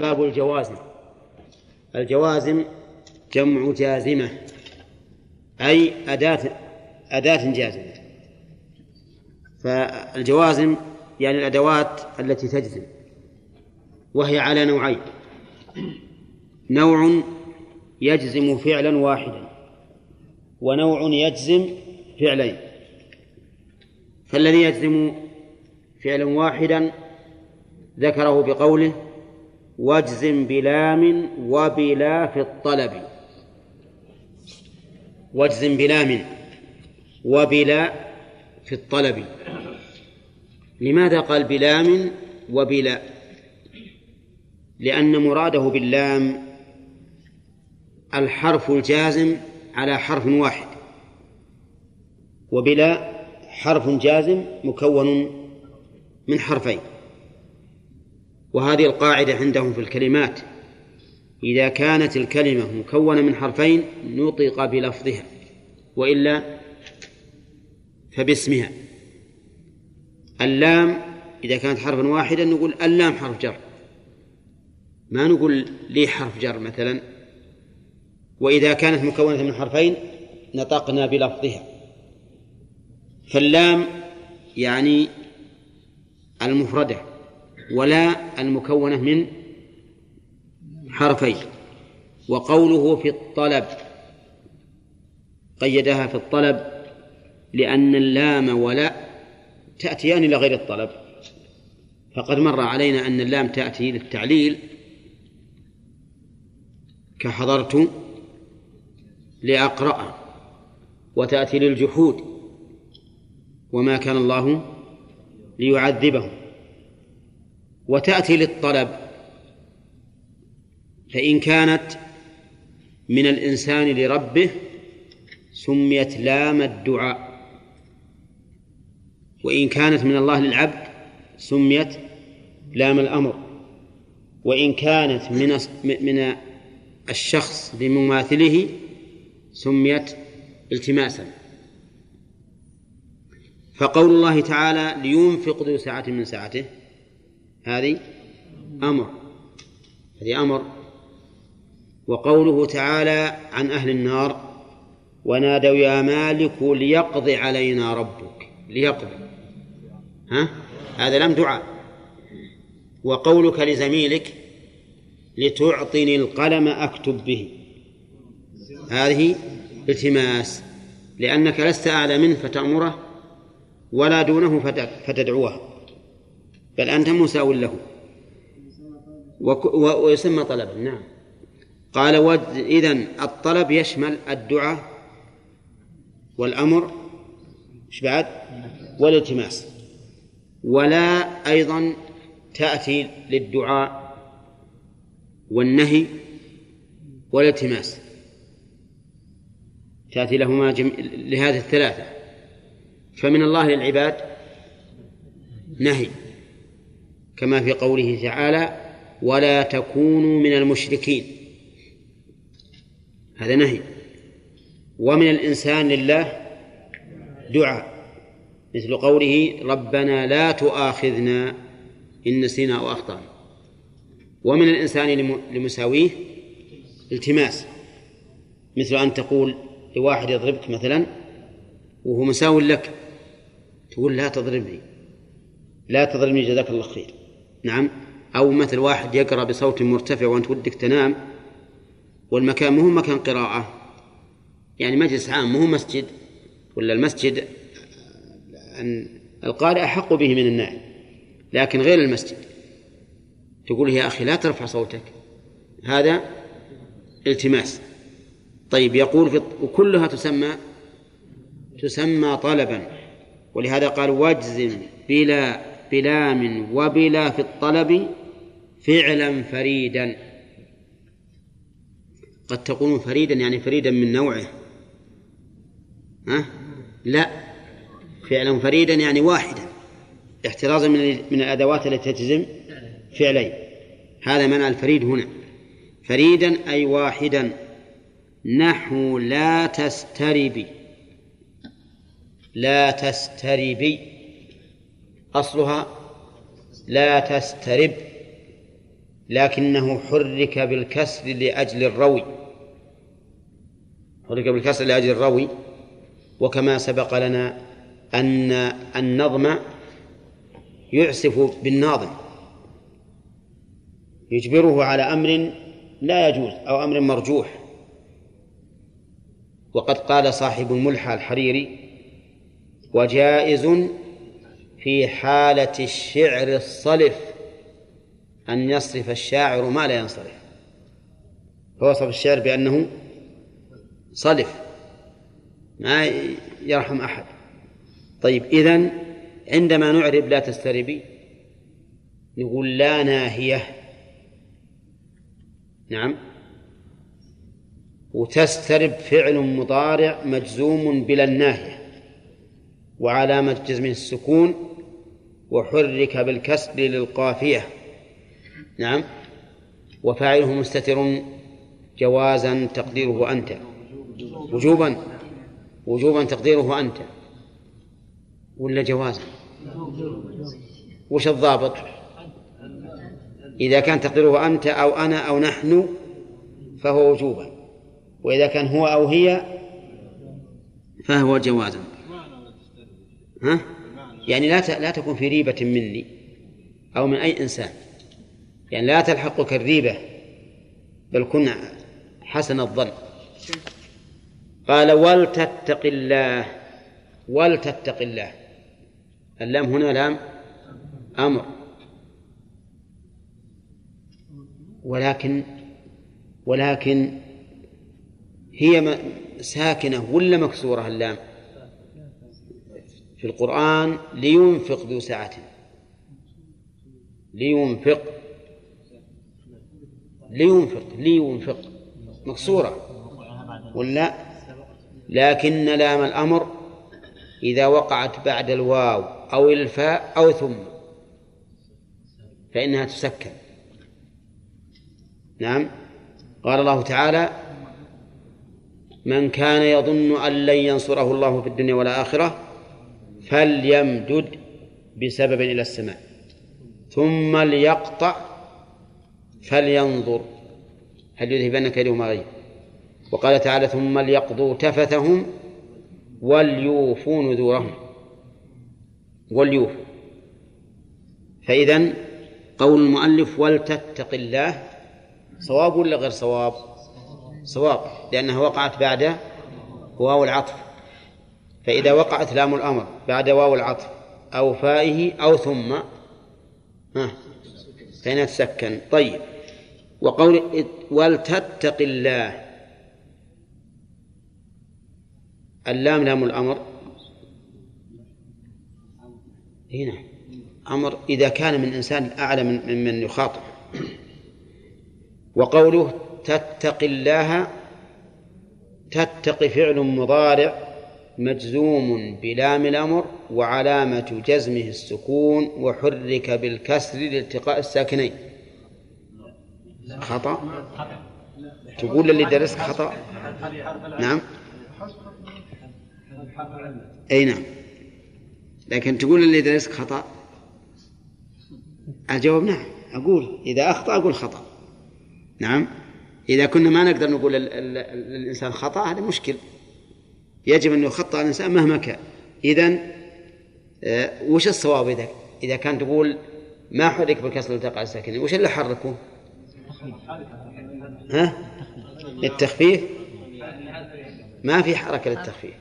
باب الجوازم. الجوازم جمع جازمة أي أداة أداة جازمة. فالجوازم يعني الأدوات التي تجزم وهي على نوعين. نوع يجزم فعلا واحدا ونوع يجزم فعلين. فالذي يجزم فعلا واحدا ذكره بقوله واجزم بلام وبلا في الطلب. واجزم بلام وبلا في الطلب. لماذا قال بلام وبلا؟ لأن مراده باللام الحرف الجازم على حرف واحد وبلا حرف جازم مكون من حرفين. وهذه القاعدة عندهم في الكلمات. إذا كانت الكلمة مكونة من حرفين نطق بلفظها وإلا فباسمها. اللام إذا كانت حرفا واحدا نقول اللام حرف جر. ما نقول لي حرف جر مثلا. وإذا كانت مكونة من حرفين نطقنا بلفظها. فاللام يعني المفردة. ولا المكونة من حرفين. وقوله في الطلب قيدها في الطلب لأن اللام ولا تأتيان إلى غير الطلب. فقد مر علينا أن اللام تأتي للتعليل كحضرت لأقرأ وتأتي للجحود وما كان الله ليعذبهم. وتأتي للطلب. فإن كانت من الإنسان لربه سميت لام الدعاء. وإن كانت من الله للعبد سميت لام الأمر. وإن كانت من من الشخص لمماثله سميت التماسا. فقول الله تعالى لينفق ذو سعة من سعته. هذه أمر. هذه أمر. وقوله تعالى عن أهل النار ونادوا يا مالك ليقض علينا ربك. ليقضي ها؟ هذا لم دعاء. وقولك لزميلك لتعطني القلم أكتب به. هذه التماس. لأنك لست أعلى منه فتأمره ولا دونه فتدعوه. بل أنت مساو له. ويسمى طلبا نعم. قال إذن الطلب يشمل الدعاء والأمر إيش بعد؟ والالتماس. ولا أيضا تأتي للدعاء والنهي والالتماس. تأتي لهما جم... لهذه الثلاثة. فمن الله للعباد نهي. كما في قوله تعالى ولا تكونوا من المشركين. هذا نهي. ومن الإنسان لله دعاء مثل قوله ربنا لا تؤاخذنا إن نسينا أو أخطأنا. ومن الإنسان لمساويه التماس مثل أن تقول لواحد يضربك مثلا وهو مساو لك تقول لا تضربني لا تضربني جزاك الله خير. نعم. أو مثل واحد يقرأ بصوت مرتفع وأنت ودك تنام والمكان مو مكان قراءة. يعني مجلس عام مو مسجد ولا المسجد أن القارئ أحق به من النائم لكن غير المسجد. تقول يا أخي لا ترفع صوتك. هذا التماس. طيب يقول في وكلها تسمى تسمى طلبا. ولهذا قال واجزم بلا بلام وبلا في الطلب فعلا فريدا. قد تقولون فريدا يعني فريدا من نوعه. ها؟ لا. فعلا فريدا يعني واحدا. احترازا من من الأدوات التي تجزم فعلين. هذا معنى الفريد هنا. فريدا أي واحدا. نحو لا تستربي. لا تستربي. أصلها لا تسترب لكنه حرك بالكسر لأجل الروي. حرك بالكسر لأجل الروي. وكما سبق لنا أن النظم يعسف بالناظم. يجبره على أمر لا يجوز أو أمر مرجوح. وقد قال صاحب الملحى الحريري وجائز في حالة الشعر الصلف أن يصرف الشاعر ما لا ينصرف. فوصف الشعر بأنه صلف ما يرحم أحد. طيب إذن عندما نعرب لا تستربي نقول لا ناهية. نعم. وتسترب فعل مضارع مجزوم بلا الناهية وعلامة جزمه السكون وحرك بالكسر للقافية. نعم. وفاعله مستتر جوازا تقديره أنت. وجوبا. وجوبا تقديره أنت. ولا جوازا؟ وش الضابط؟ إذا كان تقديره أنت أو أنا أو نحن فهو وجوبا. وإذا كان هو أو هي فهو جوازا. ها؟ يعني لا لا تكون في ريبة مني أو من أي إنسان. يعني لا تلحقك الريبة بل كن حسن الظن. قال ولتتق الله ولتتق الله. اللام هنا لام أمر. ولكن ولكن هي ساكنة ولا مكسورة اللام؟ في القرآن لينفق ذو سعة. لينفق. لينفق لينفق. مكسورة. ولا؟ لكن لام الأمر إذا وقعت بعد الواو أو الفاء أو ثم فإنها تسكن. نعم. قال الله تعالى من كان يظن أن لن ينصره الله في الدنيا والآخرة فليمدد بسبب إلى السماء. ثم ليقطع فلينظر. هل يذهبن كيده ما غير وقال تعالى ثم ليقضوا تفثهم وليوفوا نذورهم. وليوفوا. فإذا قول المؤلف ولتتق الله صواب ولا غير صواب؟ صواب لأنها وقعت بعد واو العطف. فإذا وقعت لام الأمر بعد واو العطف أو فائه أو ثم ها فإنها تسكن. طيب. وقول ولتتق الله. اللام لام الأمر. هنا أمر إذا كان من إنسان أعلى من من يخاطب. وقوله تتق الله تتق فعل مضارع. مجزوم بلام الأمر وعلامة جزمه السكون وحرك بالكسر لالتقاء الساكنين. خطأ؟ تقول اللي درسك خطأ؟ نعم. أي نعم. لكن تقول اللي درسك خطأ؟ الجواب نعم. أقول إذا أخطأ أقول خطأ. نعم. إذا كنا ما نقدر نقول للإنسان خطأ هذا مشكل. يجب أن يخطأ الإنسان مهما كان. إذا آه، وش الصواب إذا إذا كان تقول ما حرك بالكسر التقى الساكنين وش اللي حركه؟ ها؟ للتخفيف؟ ما في حركة للتخفيف.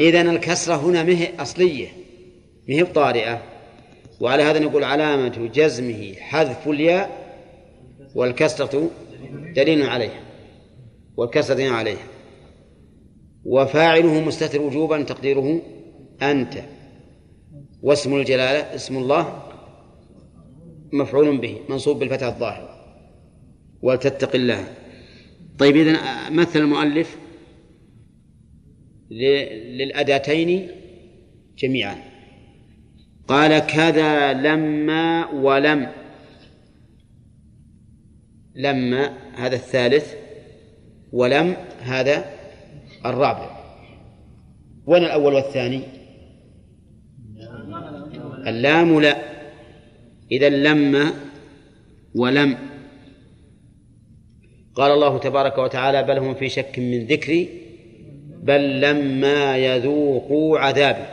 إذا الكسرة هنا مه أصلية مه بطارئة. وعلى هذا نقول علامة جزمه حذف الياء والكسرة دليل عليها. والكسرة دليل عليها. وفاعله مستتر وجوبا تقديره أنت. واسم الجلالة اسم الله مفعول به منصوب بالفتح الظاهرة ولتتق الله. طيب إذن مثل المؤلف للأداتين جميعا. قال كذا لما ولم لما هذا الثالث ولم هذا الرابع. وين الأول والثاني؟ اللام لا. إذا لما ولم. قال الله تبارك وتعالى بل هم في شك من ذكري بل لما يذوقوا عذابي.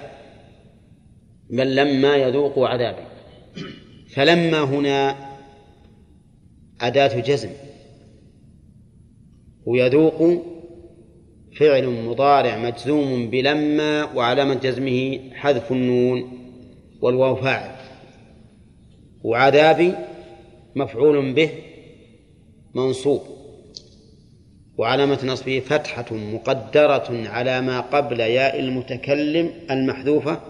بل لما يذوقوا عذابي. فلما هنا أداة جزم. ويذوق فعل مضارع مجزوم بلما وعلامة جزمه حذف النون والواو فاعل. وعذابي مفعول به منصوب. وعلامة نصبه فتحة مقدرة على ما قبل ياء المتكلم المحذوفة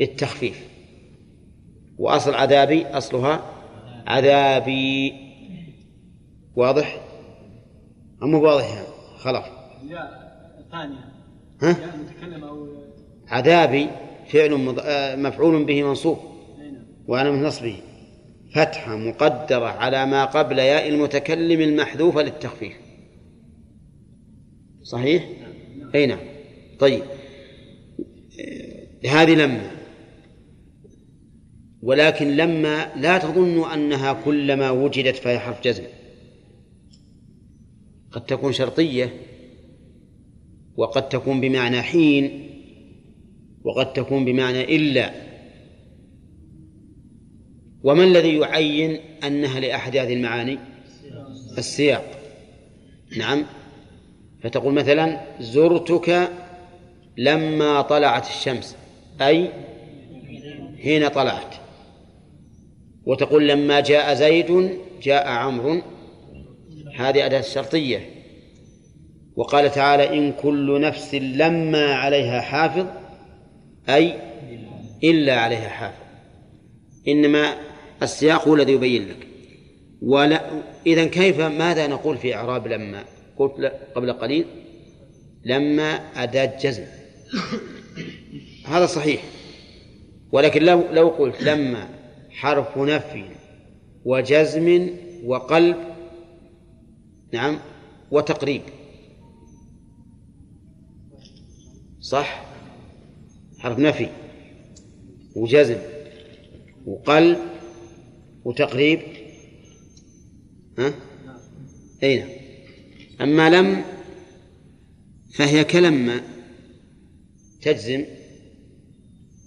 للتخفيف. وأصل عذابي أصلها عذابي. واضح؟ أم واضح خلاص. ها؟ متكلم أو عذابي فعل مض... آه، مفعول به منصوب. نعم. وعلامة نصبه. فتحة مقدرة على ما قبل ياء المتكلم المحذوفة للتخفيف. صحيح؟ نعم. أي نعم. طيب. هذه لما ولكن لما لا تظن أنها كلما وجدت فهي حرف جزم. قد تكون شرطية. وقد تكون بمعنى حين وقد تكون بمعنى إلا. وما الذي يعين أنها لأحد هذه المعاني؟ السياق. نعم. فتقول مثلا زرتك لما طلعت الشمس أي حين طلعت. وتقول لما جاء زيد جاء عمرو. هذه أداة شرطية. وقال تعالى إن كل نفس لما عليها حافظ أي إلا عليها حافظ. إنما السياق هو الذي يبين لك. ولا إذا كيف ماذا نقول في إعراب لما؟ قلت قبل قليل لما أداة جزم. هذا صحيح. ولكن لو لو قلت لما حرف نفي وجزم وقلب نعم وتقريب. صح؟ حرف نفي. وجزم. وقلب. وتقريب. ها؟ أين نعم. أما لم فهي كلما تجزم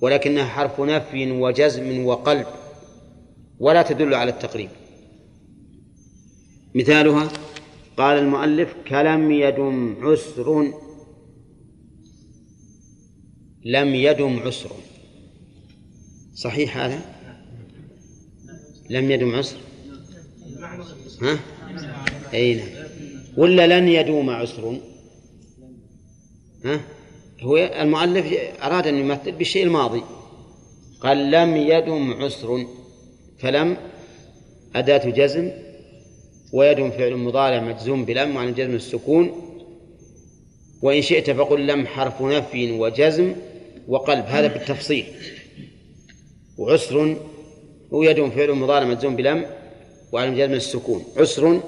ولكنها حرف نفي وجزم وقلب ولا تدل على التقريب. مثالها قال المؤلف كلم يدم عسر لم يدم عسر. صحيح هذا؟ لم يدم عسر؟ ها؟ أين نعم. ولا لن يدوم عسر؟ ها؟ هو المؤلف أراد أن يمثل بالشيء الماضي. قال لم يدم عسر. فلم أداة جزم. ويدم فعل مضارع مجزوم بلم وعن جزم السكون. وإن شئت فقل لم حرف نفي وجزم. وقلب هذا بالتفصيل. وعسر هو يدم فعل مضارع مجزوم بلم وعن جزم السكون. عسر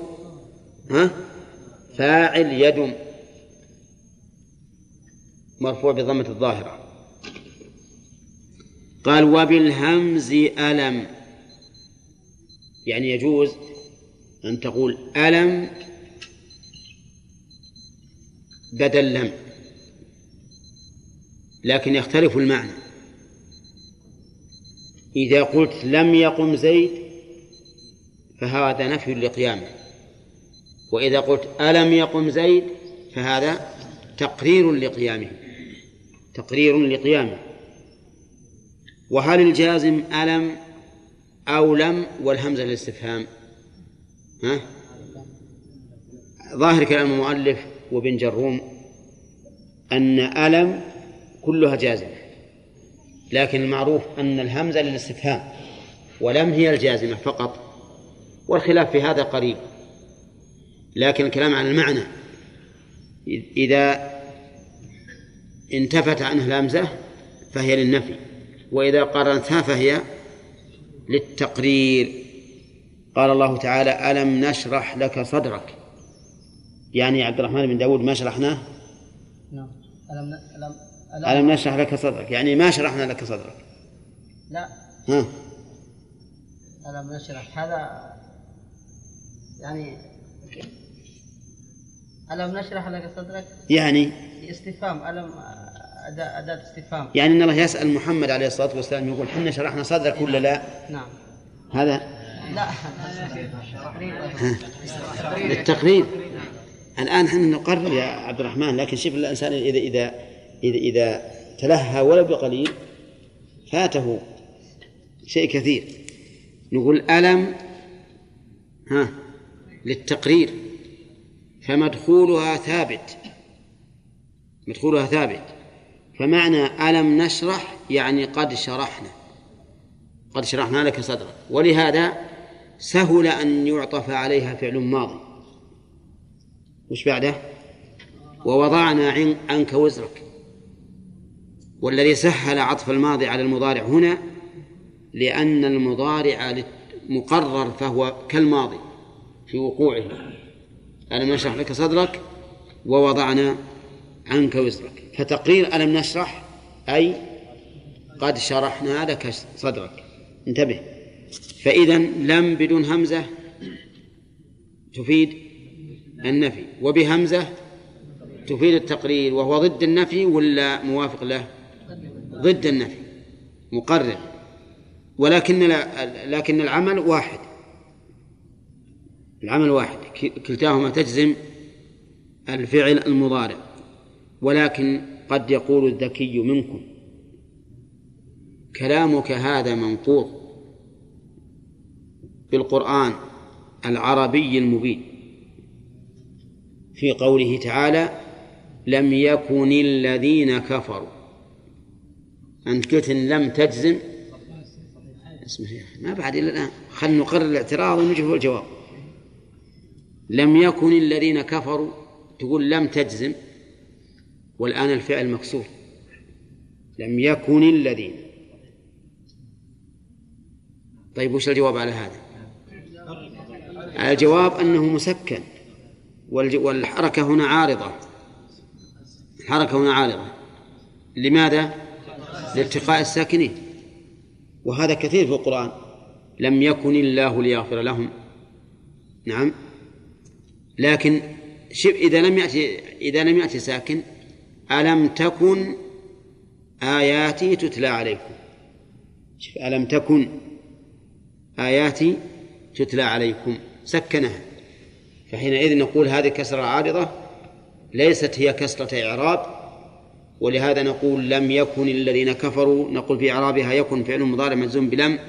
ها؟ فاعل يدم مرفوع بضمة الظاهرة. قال وبالهمز ألم. يعني يجوز أن تقول ألم بدل لم. لكن يختلف المعنى. إذا قلت لم يقم زيد فهذا نفي لقيامه وإذا قلت ألم يقم زيد فهذا تقرير لقيامه. تقرير لقيامه. وهل الجازم ألم أو لم والهمزة للاستفهام؟ ها؟ ظاهر كلام المؤلف وابن جروم أن ألم كلها جازمة. لكن المعروف أن الهمزة للاستفهام ولم هي الجازمة فقط والخلاف في هذا قريب. لكن الكلام عن المعنى إذا انتفت عنه الهمزة فهي للنفي وإذا قرنتها فهي للتقرير. قال الله تعالى ألم نشرح لك صدرك؟ يعني عبد الرحمن بن داود ما شرحناه؟ نعم. ألم, ألم, ألم, نشرح لك صدرك؟ يعني ما شرحنا لك صدرك. لا. ها. ألم نشرح؟ هذا يعني ألم نشرح لك صدرك؟ يعني؟ استفهام. ألم أداة أداة استفهام. يعني أن الله يسأل محمد عليه الصلاة والسلام يقول حنا شرحنا صدرك ولا لا؟ نعم. هذا؟ لا. للتقرير الآن إحنا نقرر يا عبد الرحمن لكن شوف الإنسان إذا إذا إذا, إذا تلهى ولو بقليل فاته شيء كثير. نقول ألم؟ ها للتقرير. فمدخولها ثابت. مدخولها ثابت. فمعنى ألم نشرح يعني قد شرحنا. قد شرحنا لك صدرك. ولهذا سهل أن يعطف عليها فعل ماضي. وش بعده؟ ووضعنا عنك وزرك. والذي سهل عطف الماضي على المضارع هنا لأن المضارع مقرر فهو كالماضي في وقوعه. ألم نشرح لك صدرك؟ ووضعنا عنك وزرك. فتقرير ألم نشرح؟ أي قد شرحنا لك صدرك. انتبه. فإذا لم بدون همزة تفيد النفي. وبهمزة تفيد التقرير. وهو ضد النفي ولا موافق له؟ ضد النفي مقرر. ولكن لكن العمل واحد. العمل واحد كلتاهما تجزم الفعل المضارع. ولكن قد يقول الذكي منكم كلامك هذا منقوض بالقرآن العربي المبين. في قوله تعالى لم يكن الذين كفروا. أنت قلت إن لم تجزم. اسمه ما بعد إلا الآن. خلنا نقرر الاعتراض ونجيب الجواب. لم يكن الذين كفروا تقول لم تجزم والآن الفعل مكسور. لم يكن الذين. طيب وش الجواب على هذا؟ الجواب أنه مسكن والحركة هنا عارضة. الحركة هنا عارضة. لماذا؟ لالتقاء الساكنين. وهذا كثير في القرآن. لم يكن الله ليغفر لهم. نعم. لكن شوف إذا لم يأتي إذا لم يأتي ساكن ألم تكن آياتي تتلى عليكم؟ شوف ألم تكن آياتي تتلى عليكم؟ سكنها. فحينئذ نقول هذه كسرة عارضة ليست هي كسرة إعراب ولهذا نقول لم يكن الذين كفروا نقول في إعرابها يكن فعل مضارع مجزوم بلم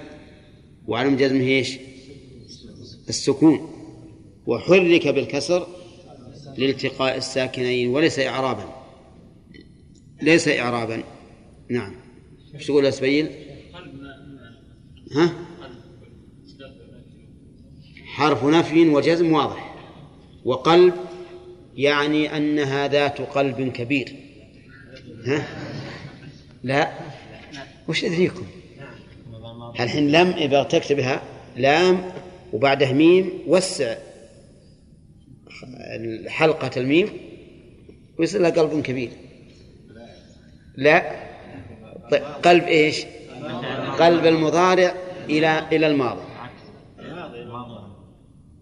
وعلم جزمه إيش؟ السكون وحرك بالكسر لالتقاء الساكنين وليس إعرابا ليس إعرابا نعم إيش تقول يا؟ ها؟ حرف نفي وجزم واضح وقلب يعني أنها ذات قلب كبير ها؟ لا وش يدريكم الحين لم إذا تكتبها لام وبعده ميم وسع حلقة الميم ويصير لها قلب كبير لا طيب قلب إيش؟ قلب المضارع إلى إلى الماضي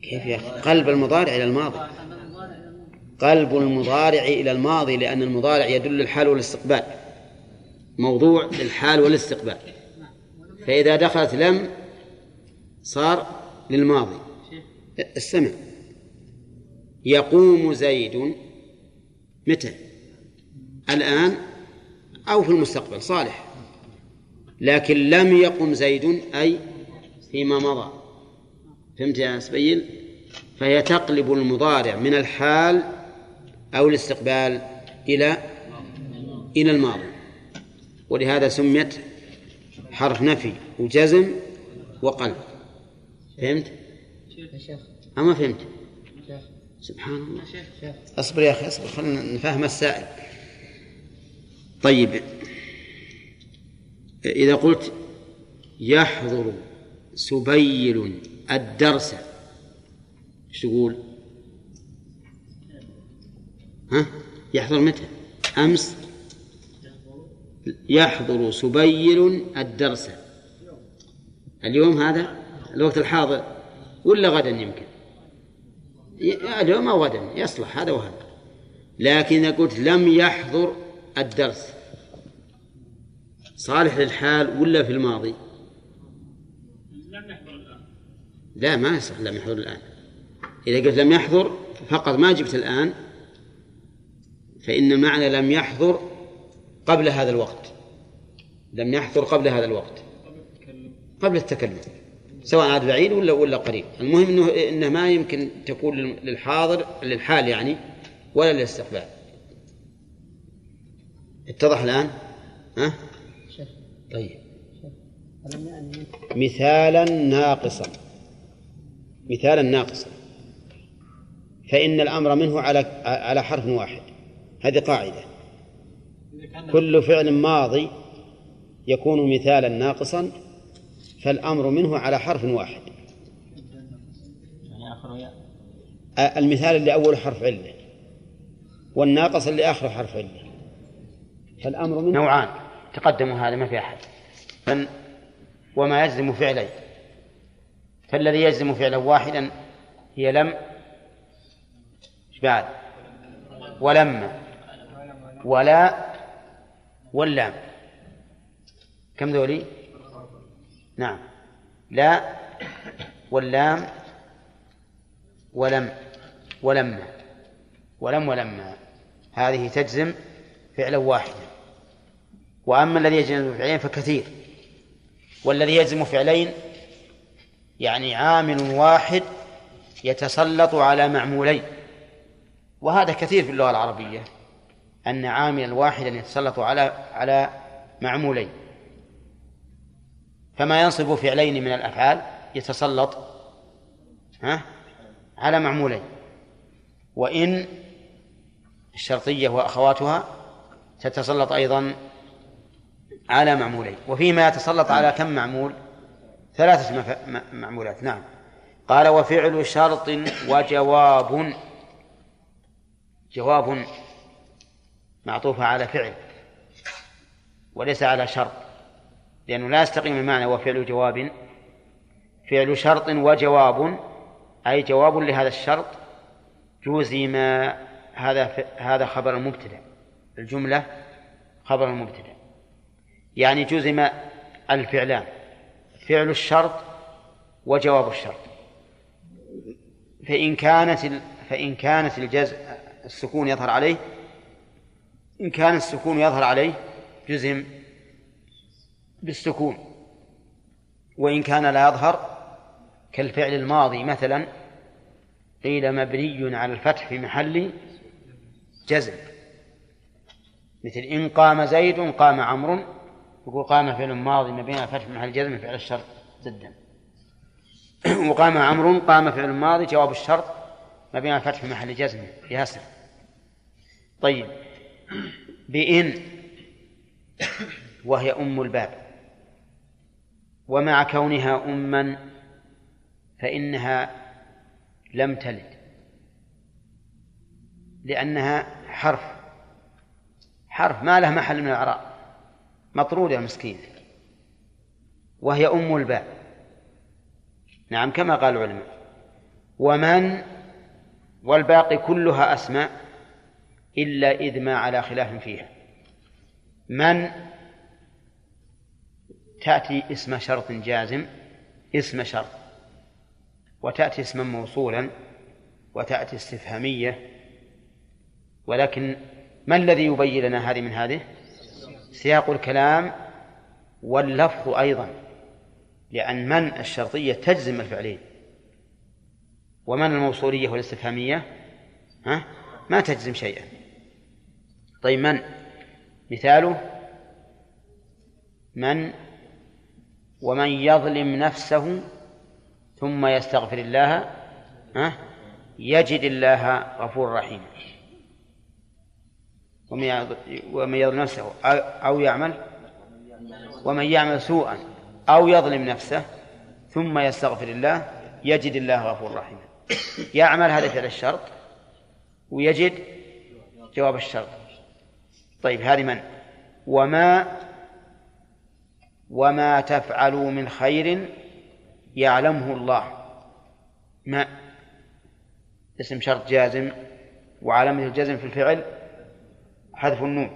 كيف يا أخي؟ قلب المضارع إلى الماضي قلب المضارع إلى الماضي لأن المضارع يدل الحال والاستقبال. موضوع للحال والاستقبال. فإذا دخلت لم صار للماضي. السمع يقوم زيد متى؟ الآن أو في المستقبل صالح. لكن لم يقم زيد أي فيما مضى. فهمت يا سبيل فهي تقلب المضارع من الحال أو الاستقبال إلى إلى الماضي. ولهذا سميت حرف نفي وجزم وقلب. فهمت؟ أما فهمت؟ سبحان الله. اصبر يا أخي اصبر خلينا نفهم السائل. طيب. إذا قلت يحضر سبيل الدرس إيش تقول؟ ها؟ يحضر متى؟ أمس؟ يحضر سبيل الدرس. اليوم هذا؟ الوقت الحاضر؟ ولا غدا يمكن؟ اليوم أو غدا يصلح هذا وهذا. لكن إذا قلت لم يحضر الدرس صالح للحال ولا في الماضي؟ لم يحضر الآن لا ما يصح لم يحضر الآن. إذا قلت لم يحضر فقط ما جبت الآن فإن المعنى لم يحضر قبل هذا الوقت. لم يحضر قبل هذا الوقت. قبل التكلم. سواء عاد بعيد ولا ولا قريب. المهم انه إنه ما يمكن تكون للحاضر للحال يعني ولا للاستقبال. اتضح الآن؟ ها؟ طيب. مثالا ناقصا. مثالا ناقصا. فإن الأمر منه على على حرف واحد. هذه قاعدة. كل فعل ماضي يكون مثالا ناقصا فالأمر منه على حرف واحد. المثال اللي أول حرف علة والناقص اللي آخر حرف علة. فالأمر منه نوعان. تقدموا هذا ما في أحد. وما يجزم فعلين. فالذي يجزم فعلا واحدا هي لم. إيش بعد؟ ولما ولا واللام. كم ذولي؟ نعم. لا واللام ولم ولما ولم ولما هذه تجزم فعلا واحدا. وأما الذي يجزم فعلين فكثير. والذي يجزم فعلين يعني عامل واحد يتسلط على معمولين. وهذا كثير في اللغة العربية. أن عاملا واحدا يتسلط على على معمولين. فما ينصب فعلين من الأفعال يتسلط ها على معمولين. وإن الشرطية وأخواتها تتسلط أيضا على معمولين. وفيما يتسلط على كم معمول؟ ثلاثة معمولات. نعم. قال وفعل شرط وجواب جواب معطوفة على فعل وليس على شرط لأنه لا يستقيم المعنى وفعل جواب. فعل شرط وجواب أي جواب لهذا الشرط جوزم هذا هذا خبر المبتدأ الجملة خبر المبتدأ. يعني جزم الفعلان فعل الشرط وجواب الشرط. فإن كانت فإن كانت الجزء السكون يظهر عليه إن كان السكون يظهر عليه جزم بالسكون وإن كان لا يظهر كالفعل الماضي مثلا قيل مبني على الفتح في محل جزم. مثل إن قام زيد قام عمرو يقول قام فعل ماضي مبني على الفتح في محل جزم فعل الشرط جدا. وقام عمرو قام فعل ماضي جواب الشرط مبني على الفتح في محل جزم ياسر. طيب. بإن وهي أم الباب. ومع كونها أما فإنها لم تلد لأنها حرف حرف ما له محل من الإعراب مطرود يا مسكين. وهي أم الباب. نعم كما قال العلماء. ومن والباقي كلها أسماء. إلا إذ ما على خلاف فيها. من تأتي اسم شرط جازم اسم شرط وتأتي اسما موصولا وتأتي استفهامية. ولكن ما الذي يبين لنا هذه من هذه؟ سياق الكلام واللفظ أيضا لأن من الشرطية تجزم الفعلين ومن الموصولية والاستفهامية؟ ها؟ ما تجزم شيئا. طيب من؟ مثاله؟ من؟ ومن يظلم نفسه ثم يستغفر الله ها؟ يجد الله غفور رحيم. ومن يظلم نفسه أو يعمل؟ ومن يعمل سوءا أو يظلم نفسه ثم يستغفر الله يجد الله غفور رحيم. يعمل هذا فعل الشرط ويجد جواب الشرط. طيب هذه من؟ وما وما تفعلوا من خير يعلمه الله. ما؟ اسم شرط جازم وعلامة الجزم في الفعل حذف النون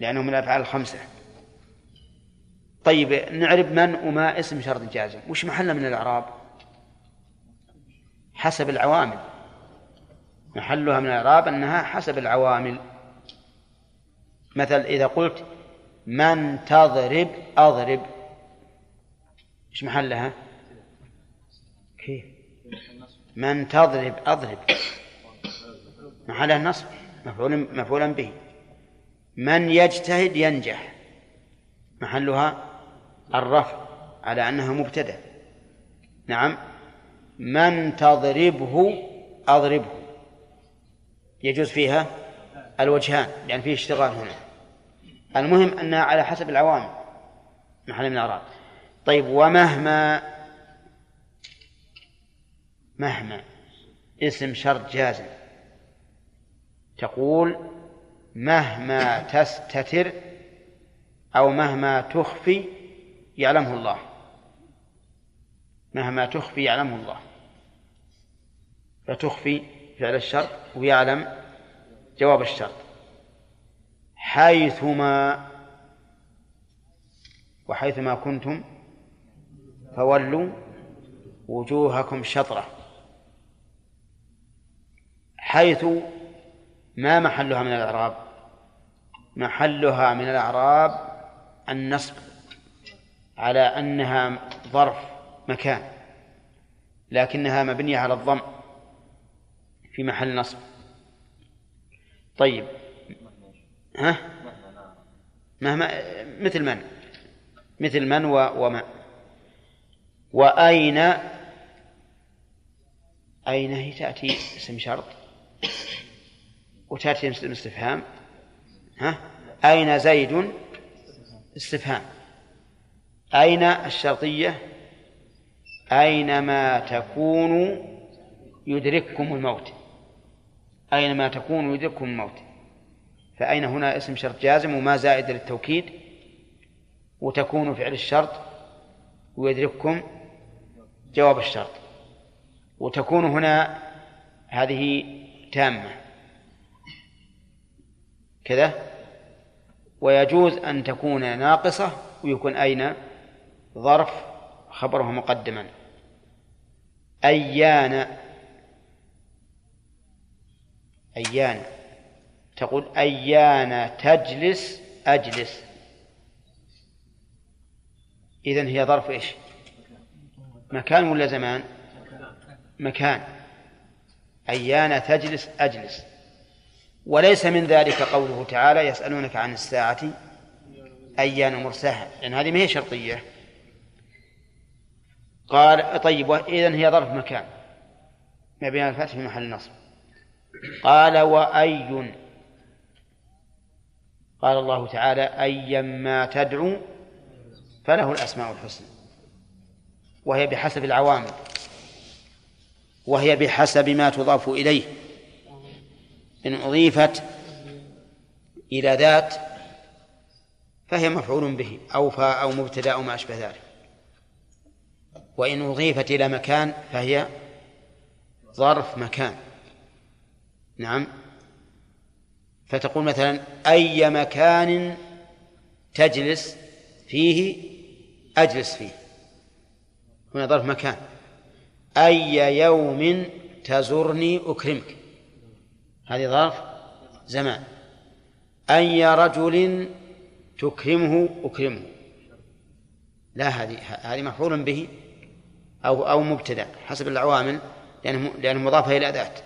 لأنه من الأفعال الخمسة. طيب نعرف من وما اسم شرط جازم. وش محله من الإعراب؟ حسب العوامل. محلها من الإعراب أنها حسب العوامل. مثل إذا قلت من تضرب أضرب. إيش محلها؟ كيف؟ من تضرب أضرب. محلها النصب مفعول مفعولا به. من يجتهد ينجح. محلها الرفع على أنها مبتدأ. نعم. من تضربه أضربه. يجوز فيها الوجهان لأن يعني فيه اشتغال هنا. المهم أنها على حسب العوامل. محل من الأعراب. طيب ومهما مهما اسم شرط جازم. تقول مهما تستتر أو مهما تخفي يعلمه الله. مهما تخفي يعلمه الله. فتخفي فعل الشرط ويعلم جواب الشرط. حيثما وحيثما كنتم فولوا وجوهكم شطرة. حيث ما محلها من الإعراب؟ محلها من الأعراب النصب على أنها ظرف مكان لكنها مبنية على الضم في محل نصب. طيب ها؟ مهما مثل من؟ مثل من وما وأين أين هي تأتي اسم شرط؟ وتأتي اسم استفهام؟ ها؟ أين زيد استفهام؟ أين الشرطية؟ أينما تكونوا يدرككم الموت؟ أينما تكونوا يدرككم الموت؟ فأين هنا اسم شرط جازم وما زائد للتوكيد؟ وتكون فعل الشرط ويدرككم جواب الشرط. وتكون هنا هذه تامة. كذا. ويجوز أن تكون ناقصة ويكون أين؟ ظرف خبره مقدما. أيان. أيان. تقول أيان تجلس أجلس. إذن هي ظرف إيش؟ مكان ولا زمان؟ مكان. أيان تجلس أجلس. وليس من ذلك قوله تعالى يسألونك عن الساعة أيان مرساها. لأن هذه ما هي شرطية. قال طيب إذن هي ظرف مكان. مبني الفتح في محل نصب قال وأي قال الله تعالى أيما تدعو فله الأسماء الحسنى. وهي بحسب العوامل. وهي بحسب ما تضاف إليه. إن أضيفت إلى ذات فهي مفعول به أو أو مبتدأ أو ما أشبه ذلك. وإن أضيفت إلى مكان فهي ظرف مكان. نعم. فتقول مثلا أي مكان تجلس فيه أجلس فيه. هنا ظرف مكان. أي يوم تزرني أكرمك. هذه ظرف زمان. أي رجل تكرمه أكرمه. لا هذه هذه مفعول به أو أو مبتدأ حسب العوامل لأنه لأنه مضافة إلى ذات.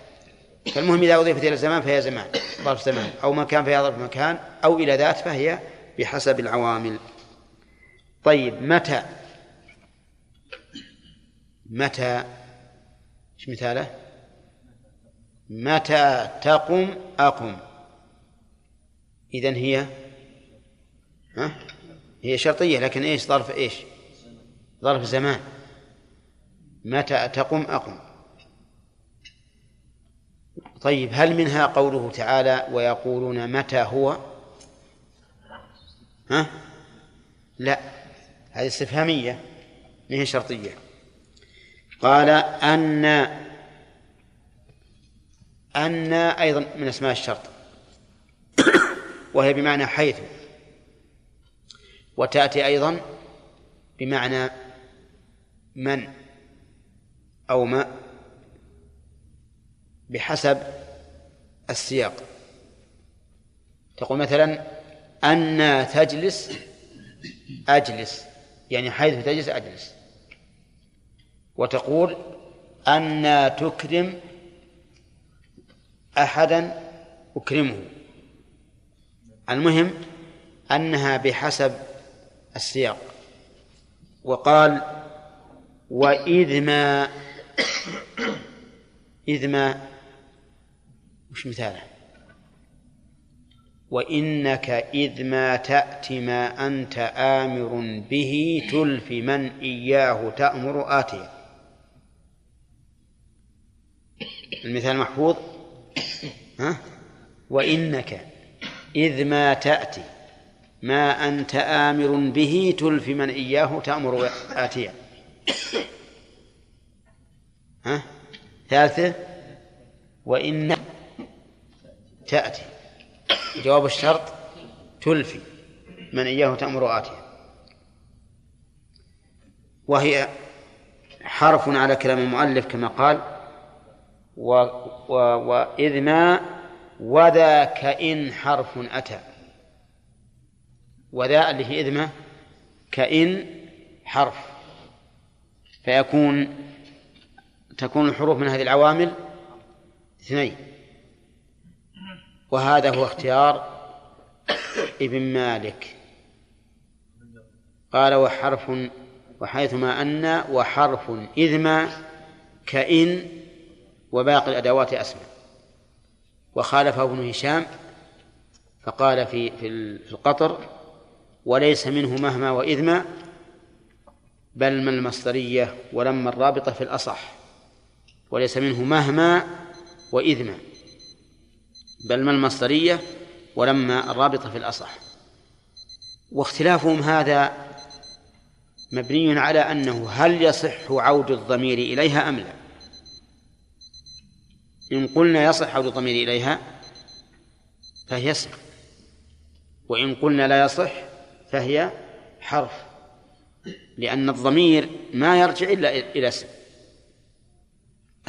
فالمهم إذا أضيفت إلى الزمان فهي زمان ظرف زمان أو مكان فهي ظرف مكان أو إلى ذات فهي بحسب العوامل. طيب متى؟ متى؟ إيش مثاله؟ متى تقم؟ أقم. إذن هي ها؟ هي شرطية لكن إيش؟ ظرف إيش؟ ظرف زمان. متى تقم؟ أقم. طيب هل منها قوله تعالى ويقولون متى هو؟ ها؟ لا هذه استفهامية ما هي شرطية. قال أن أن أيضا من أسماء الشرط وهي بمعنى حيث وتأتي أيضا بمعنى من أو ما. بحسب السياق. تقول مثلا أن تجلس أجلس. يعني حيث تجلس أجلس. وتقول أن تكرم أحدا أكرمه. المهم أنها بحسب السياق. وقال وإذ ما إذ ما وش مثاله؟ وإنك إذ ما تأتي ما أنت آمر به تلف من إياه تأمر آتيه. المثال محفوظ؟ ها؟ وإنك إذ ما تأتي ما أنت آمر به تلف من إياه تأمر آتيا ها؟ ثالثة؟ وإن تأتي. جواب الشرط تلفي من إياه تأمر آتيا وهي حرف على كلام المؤلف كما قال و و وإذ ما وذاك إن حرف أتى. وذا اللي هي إذمة كإن حرف. فيكون تكون الحروف من هذه العوامل اثنين. وهذا هو اختيار ابن مالك. قال وحرف وحيثما أن وحرف إذ ما كإن وباقي الأدوات أسمى. وخالفه ابن هشام فقال في في القطر وليس منه مهما وإذما بل من المصدرية ولما الرابطة في الأصح. وليس منه مهما وإذما بل من المصدرية ولما الرابطة في الأصح. واختلافهم هذا مبني على أنه هل يصح عود الضمير إليها أم لا؟ إن قلنا يصح عود الضمير إليها فهي اسم. وإن قلنا لا يصح فهي حرف. لأن الضمير ما يرجع إلا إلى اسم.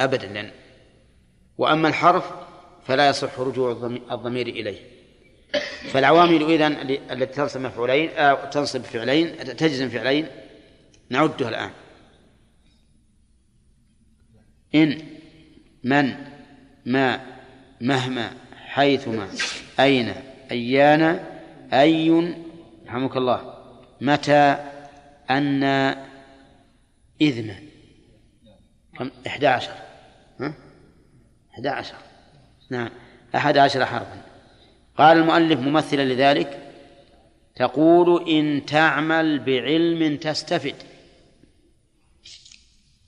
أبدا. وأما الحرف فلا يصح رجوع الضمير إليه. فالعوامل إذن التي تنصب مفعولين أو تنصب فعلين تجزم فعلين نعدها الآن. إن من ما مهما حيثما أين أيان أي رحمك الله متى أن إذن. كم؟ إحدى عشر. ها؟ إحدى عشر. نعم أحد عشر حرفا. قال المؤلف ممثلا لذلك تقول إن تعمل بعلم تستفد.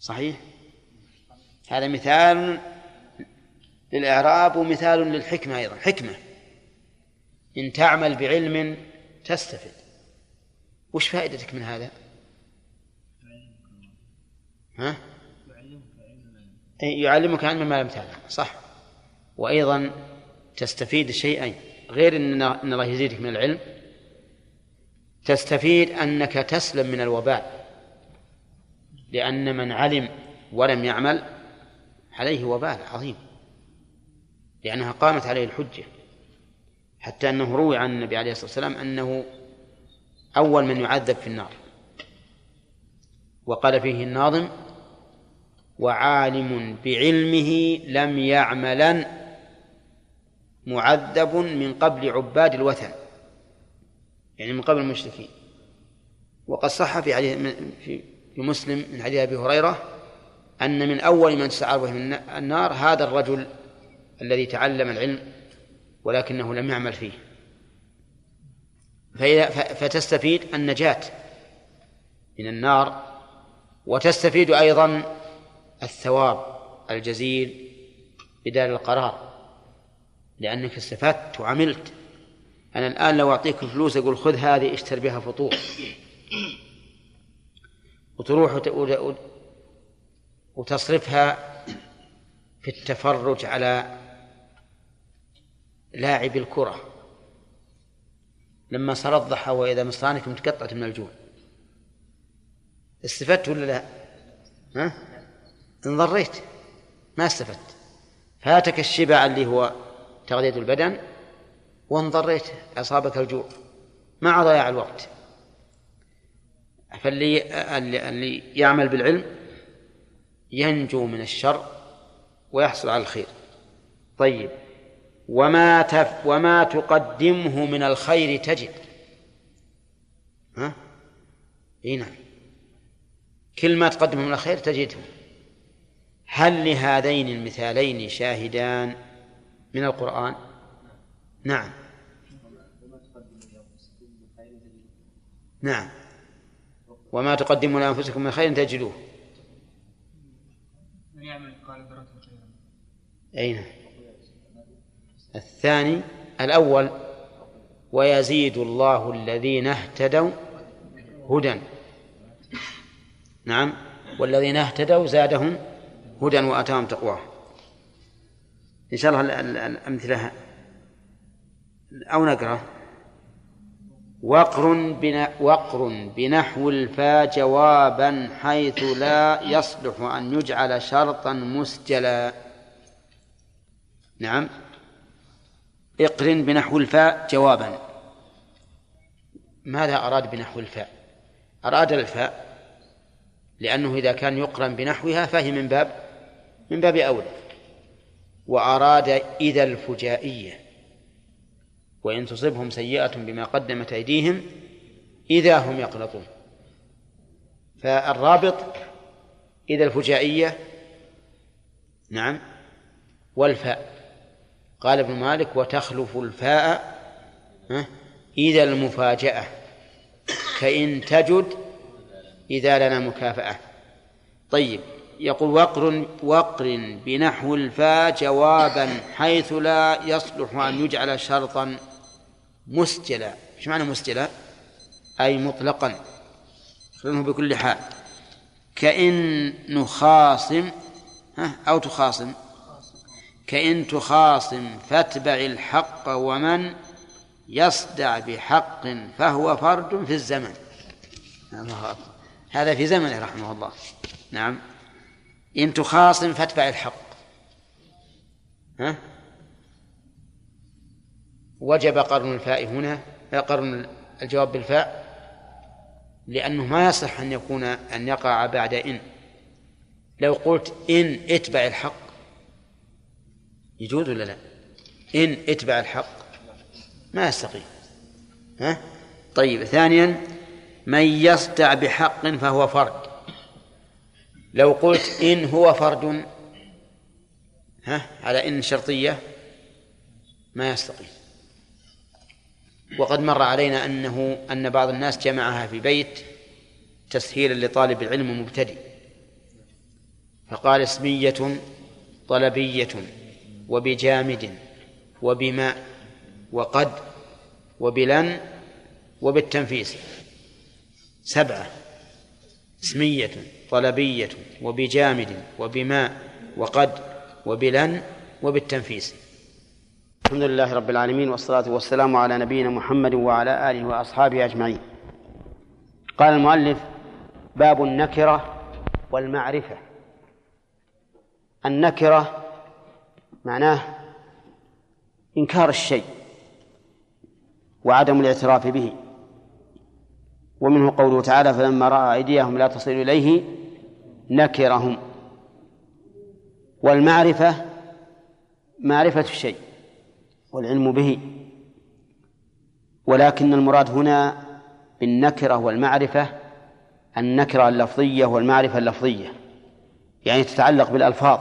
صحيح؟ هذا مثال للإعراب ومثال للحكمة أيضا. حكمة. إن تعمل بعلم تستفد. وش فائدتك من هذا؟ ها؟ يعلمك علما ما لم تعلم صح. وأيضا تستفيد شيئين غير أن الله يزيدك من العلم. تستفيد أنك تسلم من الوبال لأن من علم ولم يعمل عليه وبال عظيم لأنها قامت عليه الحجة. حتى أنه روي عن النبي عليه الصلاة والسلام أنه أول من يعذب في النار. وقال فيه الناظم وعالم بعلمه لم يعملا معذب من قبل عباد الوثن يعني من قبل المشركين. وقد صح في حديث في مسلم من حديث أبي هريرة أن من أول من تسعر به النار هذا الرجل الذي تعلم العلم ولكنه لم يعمل فيه. فتستفيد النجاة من النار وتستفيد أيضا الثواب الجزيل بدال القرار. لأنك استفدت وعملت. أنا الآن لو أعطيك فلوس أقول خذ هذه اشتر بها فطور. وتروح وتصرفها في التفرج على لاعب الكرة. لما صار الضحى وإذا مصانكم تقطعت من الجوع. استفدت ولا لا؟ ها؟ انضريت ما استفدت. فاتك الشبع اللي هو تغذية البدن وانضريت أصابك الجوع. مع ضياع الوقت. فاللي اللي يعمل بالعلم ينجو من الشر ويحصل على الخير. طيب وما تف وما تقدمه من الخير تجد. ها؟ إي نعم. كل ما تقدمه من الخير تجده. هل لهذين المثالين شاهدان؟ من القرآن؟ نعم. نعم. وما تقدموا لأنفسكم من خير تجدوه. من يعمل قال أين الثاني الأول ويزيد الله الذين اهتدوا هدى. نعم. والذين اهتدوا زادهم هدى وآتاهم تقواه. إن شاء الله الأمثلة أو نقرأ. وقر بنا وقر بنحو الفا جوابا حيث لا يصلح أن يجعل شرطا مسجلا. نعم. اقرن بنحو الفاء جوابا. ماذا أراد بنحو الفاء؟ أراد الفاء لأنه إذا كان يقرن بنحوها فهي من باب من باب أولى. وأراد إذا الفجائية. وإن تصبهم سيئة بما قدمت أيديهم إذا هم يقنطون فالرابط إذا الفجائية نعم والفاء. قال ابن مالك وتخلف الفاء إذا المفاجأة. كإن تجد إذا لنا مكافأة. طيب. يقول وقر وقر بنحو الفاء جوابا حيث لا يصلح أن يجعل شرطا مسجلا. إيش معنى مسجلا؟ أي مطلقا. خلونه بكل حال. كإن نخاصم أو تخاصم. كإن تخاصم فاتبع الحق ومن يصدع بحق فهو فرد في الزمن. الله هذا في زمنه رحمه الله. نعم. إن تخاصم فاتبع الحق. ها؟ وجب قرن الفاء هنا قرن الجواب بالفاء لأنه ما يصح أن يكون أن يقع بعد إن. لو قلت إن اتبع الحق يجوز ولا لا؟ إن اتبع الحق ما يستقيم. ها؟ طيب ثانيا من يصدع بحق فهو فرد لو قلت إن هو فرد ها على إن شرطية ما يستقيم. وقد مر علينا أنه أن بعض الناس جمعها في بيت تسهيلا لطالب العلم المبتدئ فقال اسمية طلبية وبجامد وبماء وقد وبلن وبالتنفيس. سبعة اسمية. طلبية وبجامد وبماء وقد وبلن وبالتنفيس. الحمد لله رب العالمين والصلاة والسلام على نبينا محمد وعلى آله وأصحابه أجمعين. قال المؤلف باب النكرة والمعرفة. النكرة معناه إنكار الشيء وعدم الاعتراف به. ومنه قوله تعالى فلما رأى أيديهم لا تصل إليه نكرهم. والمعرفة معرفة الشيء والعلم به. ولكن المراد هنا بالنكرة والمعرفة النكرة اللفظية والمعرفة اللفظية يعني تتعلق بالألفاظ.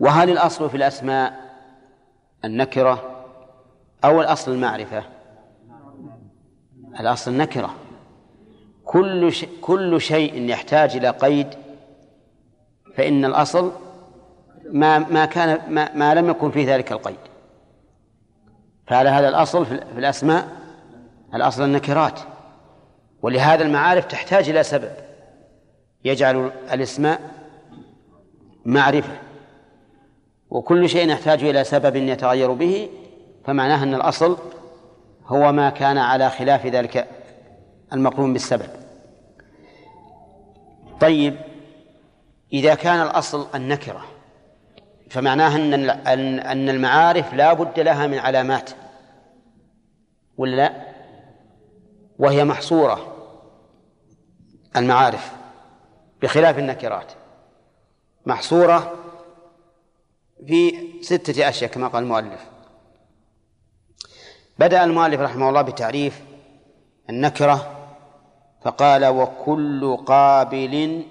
وهل الأصل في الأسماء النكرة أو الأصل المعرفة؟ الأصل النكرة. كل شيء كل شيء يحتاج إلى قيد فإن الأصل ما ما كان ما, ما لم يكن في ذلك القيد. فعلى هذا الأصل في الأسماء الأصل النكرات. ولهذا المعارف تحتاج إلى سبب. يجعل الاسم معرفة. وكل شيء يحتاج إلى سبب يتغير به فمعناه أن الأصل هو ما كان على خلاف ذلك المقرون بالسبب. طيب إذا كان الأصل النكرة فمعناه أن أن المعارف لا بد لها من علامات ولا لا؟ وهي محصورة المعارف بخلاف النكرات محصورة في ستة أشياء كما قال المؤلف بدأ المؤلف رحمه الله بتعريف النكرة فقال وكل قابل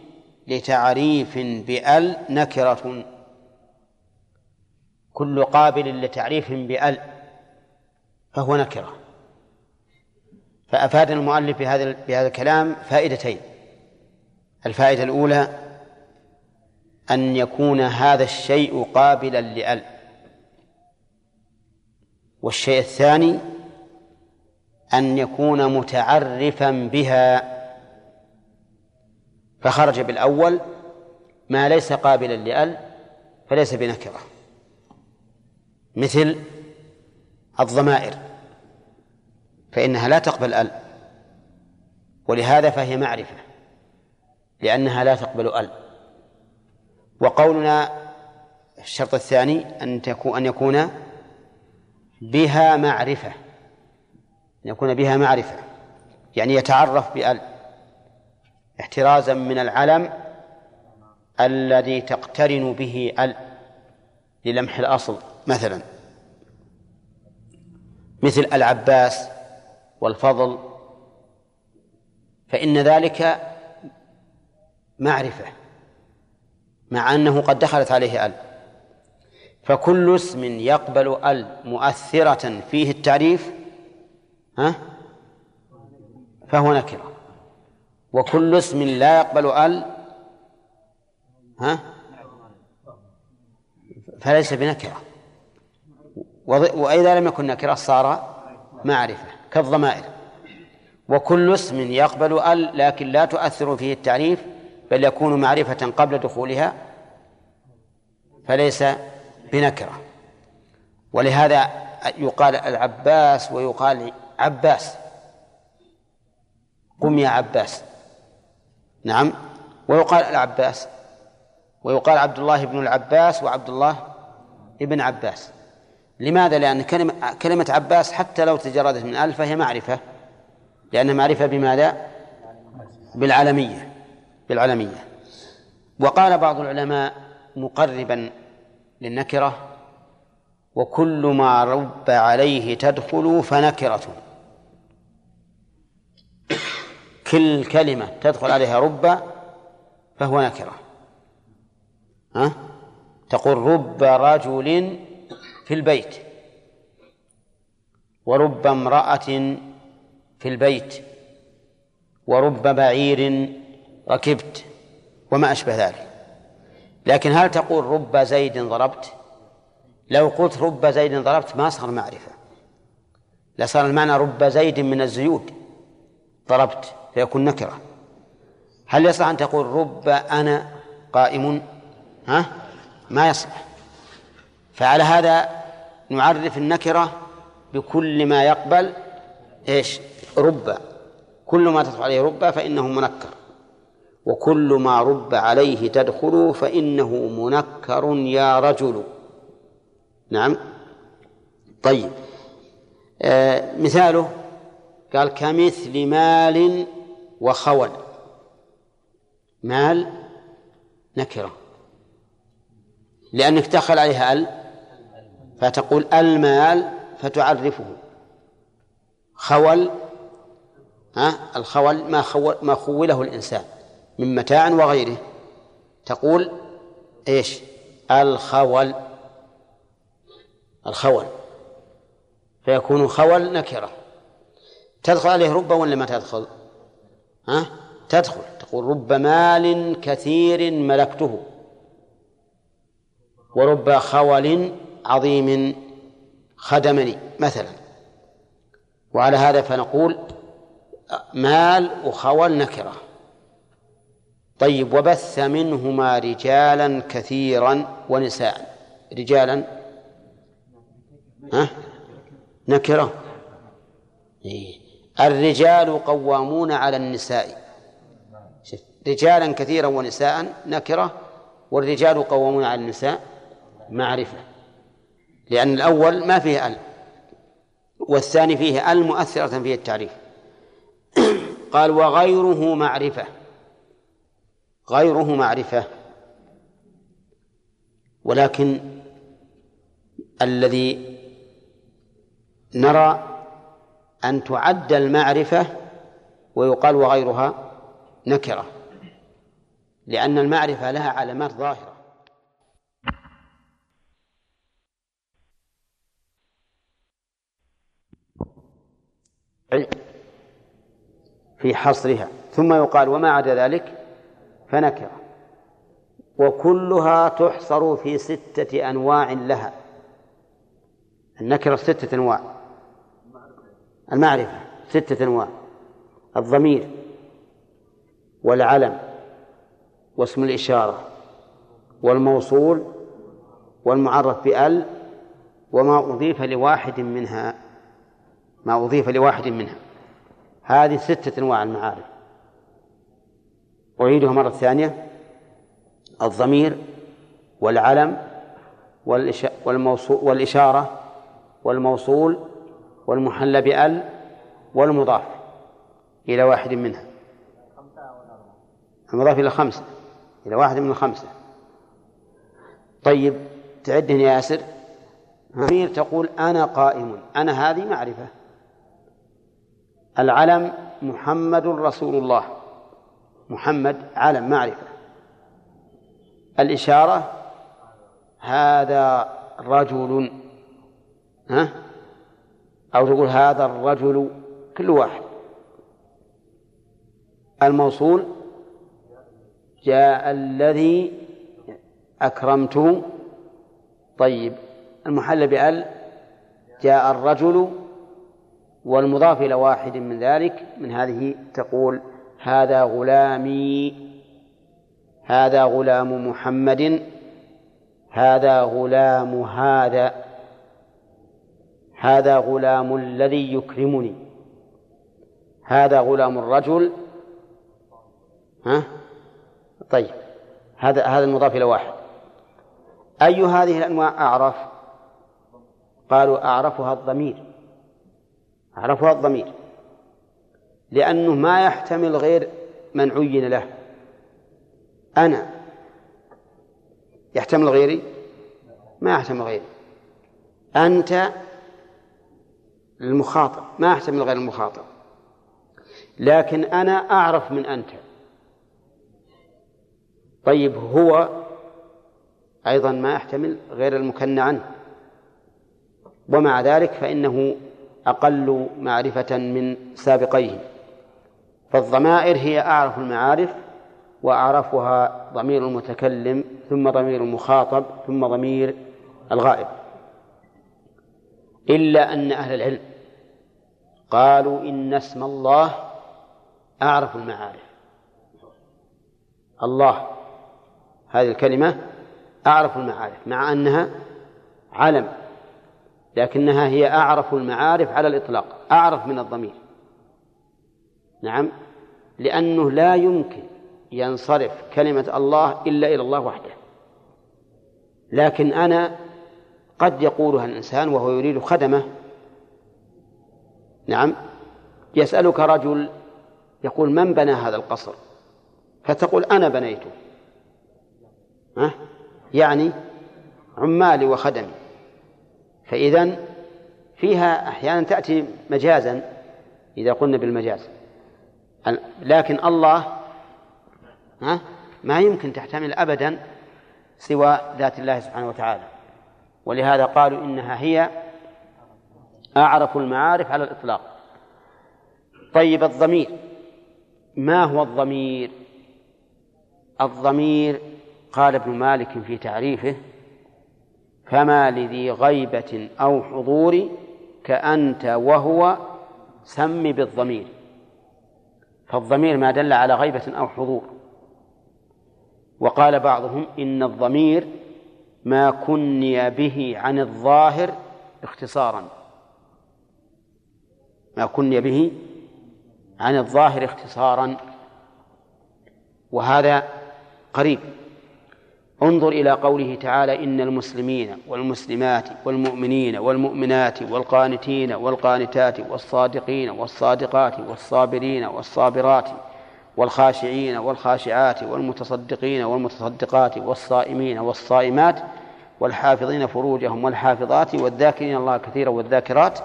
لتعريف بأل نكرة. كل قابل لتعريف بأل فهو نكرة. فأفاد المؤلف بهذا بهذا الكلام فائدتين. الفائدة الأولى أن يكون هذا الشيء قابلا لأل. والشيء الثاني أن يكون متعرفا بها. فخرج بالأول ما ليس قابلا لأل فليس بنكرة. مثل الضمائر فإنها لا تقبل أل. ولهذا فهي معرفة لأنها لا تقبل أل. وقولنا الشرط الثاني أن تكون أن يكون بها معرفة. أن يكون بها معرفة يعني يتعرف بأل احترازا من العلم الذي تقترن به ال للمح الأصل مثلا. مثل العباس والفضل فإن ذلك معرفة مع أنه قد دخلت عليه ال فكل اسم يقبل ال مؤثرة فيه التعريف ها؟ فهو نكرة. وكل اسم لا يقبل ال ها؟ فليس بنكرة. وإذا لم يكن نكرة صار معرفة كالضمائر. وكل اسم يقبل ال لكن لا تؤثر فيه التعريف بل يكون معرفة قبل دخولها فليس بنكرة. ولهذا يقال العباس ويقال عباس. قم يا عباس. نعم. ويقال العباس. ويقال عبد الله بن العباس وعبد الله ابن عباس. لماذا؟ لأن كلمة كلمة عباس حتى لو تجردت من ألف فهي معرفة. لأنها معرفة بماذا؟ بالعلمية بالعلمية وقال بعض العلماء مقربا للنكرة وكل ما رب عليه تدخل فنكرة. كل كلمة تدخل عليها رب فهو نكرة. ها؟ تقول رب رجل في البيت ورب امرأة في البيت ورب بعير ركبت وما أشبه ذلك. لكن هل تقول رب زيد ضربت؟ لو قلت رب زيد ضربت ما صار معرفة. لصار المعنى رب زيد من الزيود. ضربت. فيكون نكرة. هل يصلح أن تقول رب أنا قائم؟ ها؟ ما يصلح. فعلى هذا نعرف النكرة بكل ما يقبل إيش؟ رب. كل ما تدخل عليه رب فإنه منكر. وكل ما رب عليه تدخل فإنه منكر يا رجل. نعم؟ طيب. آه مثاله قال كمثل مال وخول مال نكرة. لأنك دخل عليها ال فتقول المال فتعرفه. خول ها الخول ما خول ما خوله الإنسان من متاع وغيره. تقول إيش؟ الخول. الخول. فيكون خول نكرة. تدخل عليه رب ولا ما تدخل؟ ها؟ تدخل. تقول رب مال كثير ملكته. ورب خول عظيم خدمني مثلا. وعلى هذا فنقول مال وخول نكرة. طيب وبث منهما رجالا كثيرا ونساء. رجالا؟ ها؟ نكرة. إيه. الرجال قوامون على النساء. رجالا كثيرا ونساء نكرة والرجال قوامون على النساء معرفة. لأن الأول ما فيه ال والثاني فيه ال مؤثرة فيه التعريف. قال وغيره معرفة. غيره معرفة. ولكن الذي نرى أن تعد المعرفة ويقال وغيرها نكرة لأن المعرفة لها علامات ظاهرة. في حصرها. ثم يقال وما عدا ذلك فنكرة. وكلها تحصر في ستة أنواع لها. النكرة ستة أنواع. المعرفة ستة أنواع. الضمير والعلم واسم الإشارة والموصول والمعرف بأل وما أضيف لواحد منها ما أضيف لواحد منها. هذه ستة أنواع المعارف. أعيدها مرة ثانية. الضمير والعلم والإشارة والموصول والمحل بأل والمضاف إلى واحد منها. المضاف إلى خمسة إلى واحد من الخمسة. طيب تعدهن يا ياسر. ضمير تقول أنا قائم أنا هذه معرفة. العلم محمد رسول الله. محمد علم معرفة. الإشارة هذا رجل ها؟ أو تقول هذا الرجل كل واحد. الموصول جاء الذي أكرمته. طيب المحل بأل جاء الرجل والمضاف إلى واحد من ذلك. من هذه تقول هذا غلامي هذا غلام محمد هذا غلام هذا. هذا غلام الذي يكرمني. هذا غلام الرجل. ها؟ طيب. هذا هذا المضاف إلى واحد. أي هذه الأنواع أعرف؟ قالوا أعرفها الضمير. أعرفها الضمير. لأنه ما يحتمل غير من عين له. أنا. يحتمل غيري؟ ما يحتمل غيري. أنت للمخاطب ما يحتمل غير المخاطب. لكن أنا أعرف من أنت. طيب هو أيضا ما يحتمل غير المكنى عنه. ومع ذلك فإنه أقل معرفة من سابقيه. فالضمائر هي أعرف المعارف وأعرفها ضمير المتكلم ثم ضمير المخاطب ثم ضمير الغائب. إلا أن أهل العلم قالوا إن اسم الله أعرف المعارف. الله هذه الكلمة أعرف المعارف مع أنها علم لكنها هي أعرف المعارف على الإطلاق أعرف من الضمير. نعم لأنه لا يمكن ينصرف كلمة الله إلا إلى الله وحده. لكن أنا قد يقولها الإنسان وهو يريد خدمه نعم. يسألك رجل يقول من بنى هذا القصر؟ فتقول أنا بنيته. ها؟ يعني عمالي وخدمي. فإذا فيها أحيانا تأتي مجازا إذا قلنا بالمجاز. لكن الله ها؟ ما يمكن تحتمل أبدا سوى ذات الله سبحانه وتعالى. ولهذا قالوا إنها هي أعرف المعارف على الإطلاق. طيب الضمير. ما هو الضمير؟ الضمير قال ابن مالك في تعريفه فما لذي غيبة أو حضور كأنت وهو سم بالضمير. فالضمير ما دل على غيبة أو حضور. وقال بعضهم إن الضمير ما كني به عن الظاهر اختصارا. ما كني به عن الظاهر اختصارا. وهذا قريب. انظر إلى قوله تعالى إن المسلمين والمسلمات والمؤمنين والمؤمنات والقانتين والقانتات والصادقين والصادقات والصابرين والصابرات والخاشعين والخاشعات والمتصدقين والمتصدقات والصائمين والصائمات والحافظين فروجهم والحافظات والذاكرين الله كثيرا والذاكرات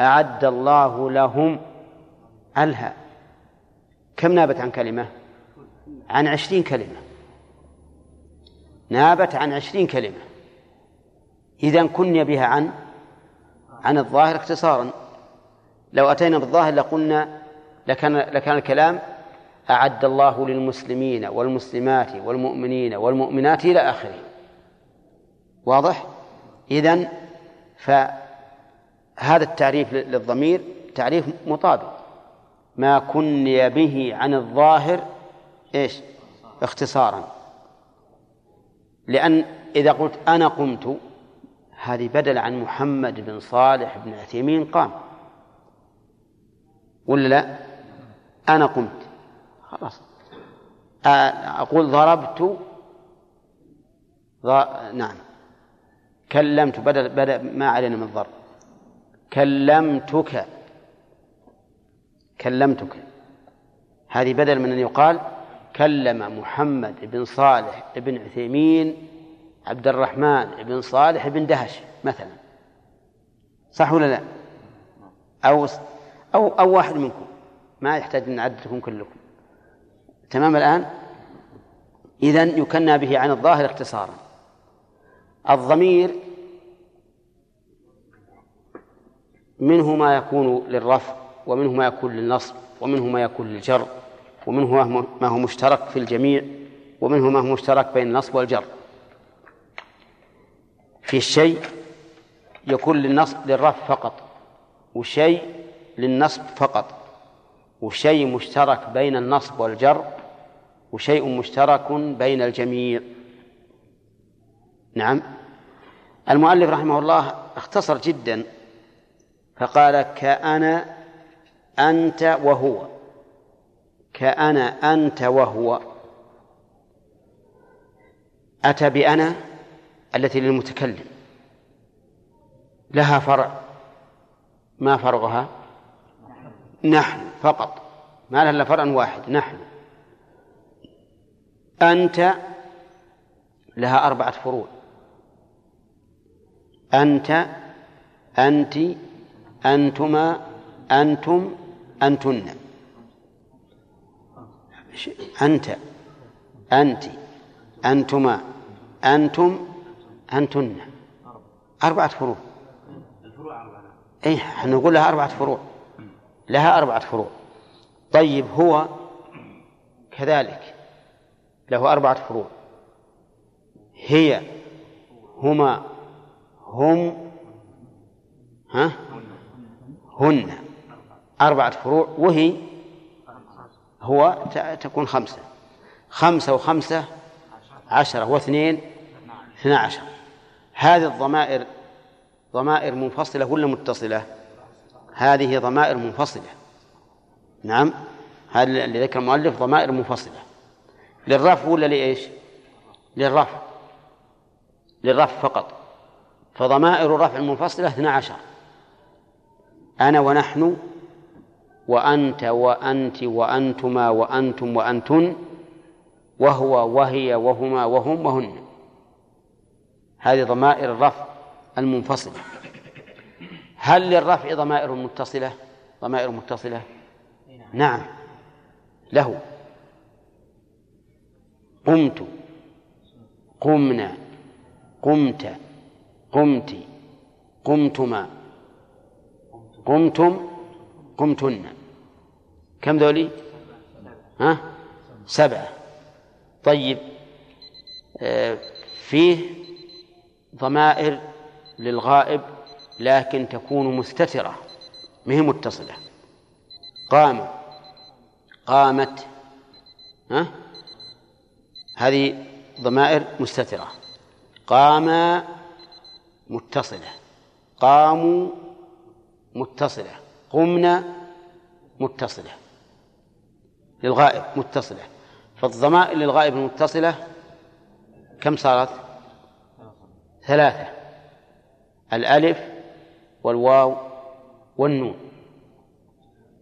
أعد الله لهم ألها. كم نابت عن كلمة؟ عن عشرين كلمة. نابت عن عشرين كلمة. إذا كني بها عن عن الظاهر اختصارا. لو أتينا بالظاهر لقلنا لكان لكان الكلام أعد الله للمسلمين والمسلمات والمؤمنين والمؤمنات إلى آخره. واضح؟ إذن فهذا التعريف للضمير تعريف مطابق. ما كني به عن الظاهر إيش؟ اختصارا. لأن إذا قلت أنا قمت هذه بدل عن محمد بن صالح بن عثيمين قام. ولا لا؟ أنا قمت. خلاص. أقول ضربت. ض... نعم. كلمت بدل بدل ما علينا من الضرب. كلمتك. كلمتك. هذه بدل من أن يقال كلم محمد بن صالح بن عثيمين عبد الرحمن بن صالح بن دهش مثلا. صح ولا لا؟ أو أو أو واحد منكم. ما يحتاج أن نعددكم كلكم. تمام الآن؟ إذن يكنى به عن الظاهر اختصارا. الضمير منه ما يكون للرفع ومنه ما يكون للنصب ومنه ما يكون للجر ومنه ما هو مشترك في الجميع ومنه ما هو مشترك بين النصب والجر. في الشيء يكون للنصب للرفع فقط وشيء للنصب فقط وشيء مشترك بين النصب والجر وشيء مشترك بين الجميع. نعم. المؤلف رحمه الله اختصر جدا فقال كأنا أنت وهو. كأنا أنت وهو. أتى بأنا التي للمتكلم. لها فرع. ما فرعها؟ نحن فقط. ما لها إلا فرع واحد. نحن. أنت لها أربعة فروع. أنت أنت أنتما أنتم أنتن. أنت أنت أنتما أنتم أنتن. أربعة فروع. الفروع أربعة إيه نقول لها أربعة فروع. لها أربعة فروع. طيب هو كذلك. له أربعة فروع. هي هما هم ها؟ هن. أربعة فروع وهي هو تكون خمسة. خمسة وخمسة عشرة واثنين اثنا عشر. هذه الضمائر ضمائر منفصلة ولا متصلة؟ هذه ضمائر منفصلة. نعم. هذا اللي ذكر المؤلف ضمائر منفصلة. للرفع ولا لإيش؟ للرفع. للرفع فقط. فضمائر الرفع المنفصلة اثنا عشر. أنا ونحن وأنت وأنت وأنتما وأنتم وأنتن وهو وهي وهما وهم وهن. هذه ضمائر الرفع المنفصلة هل للرفع ضمائر متصلة؟ ضمائر متصلة؟ نعم. له. قمت. قمنا. قمت. قمت. قمتما. قمتم قمتن. كم ذولي؟ ها؟ سبعة. طيب آه، فيه ضمائر للغائب لكن تكون مستترة مهي متصلة. قام. قامت. ها؟ هذه ضمائر مستترة. قاما متصلة. قاموا متصلة. قمنا متصلة. للغائب متصلة. فالضمائر للغائب المتصلة كم صارت؟ ثلاثة. الألف والواو والنون.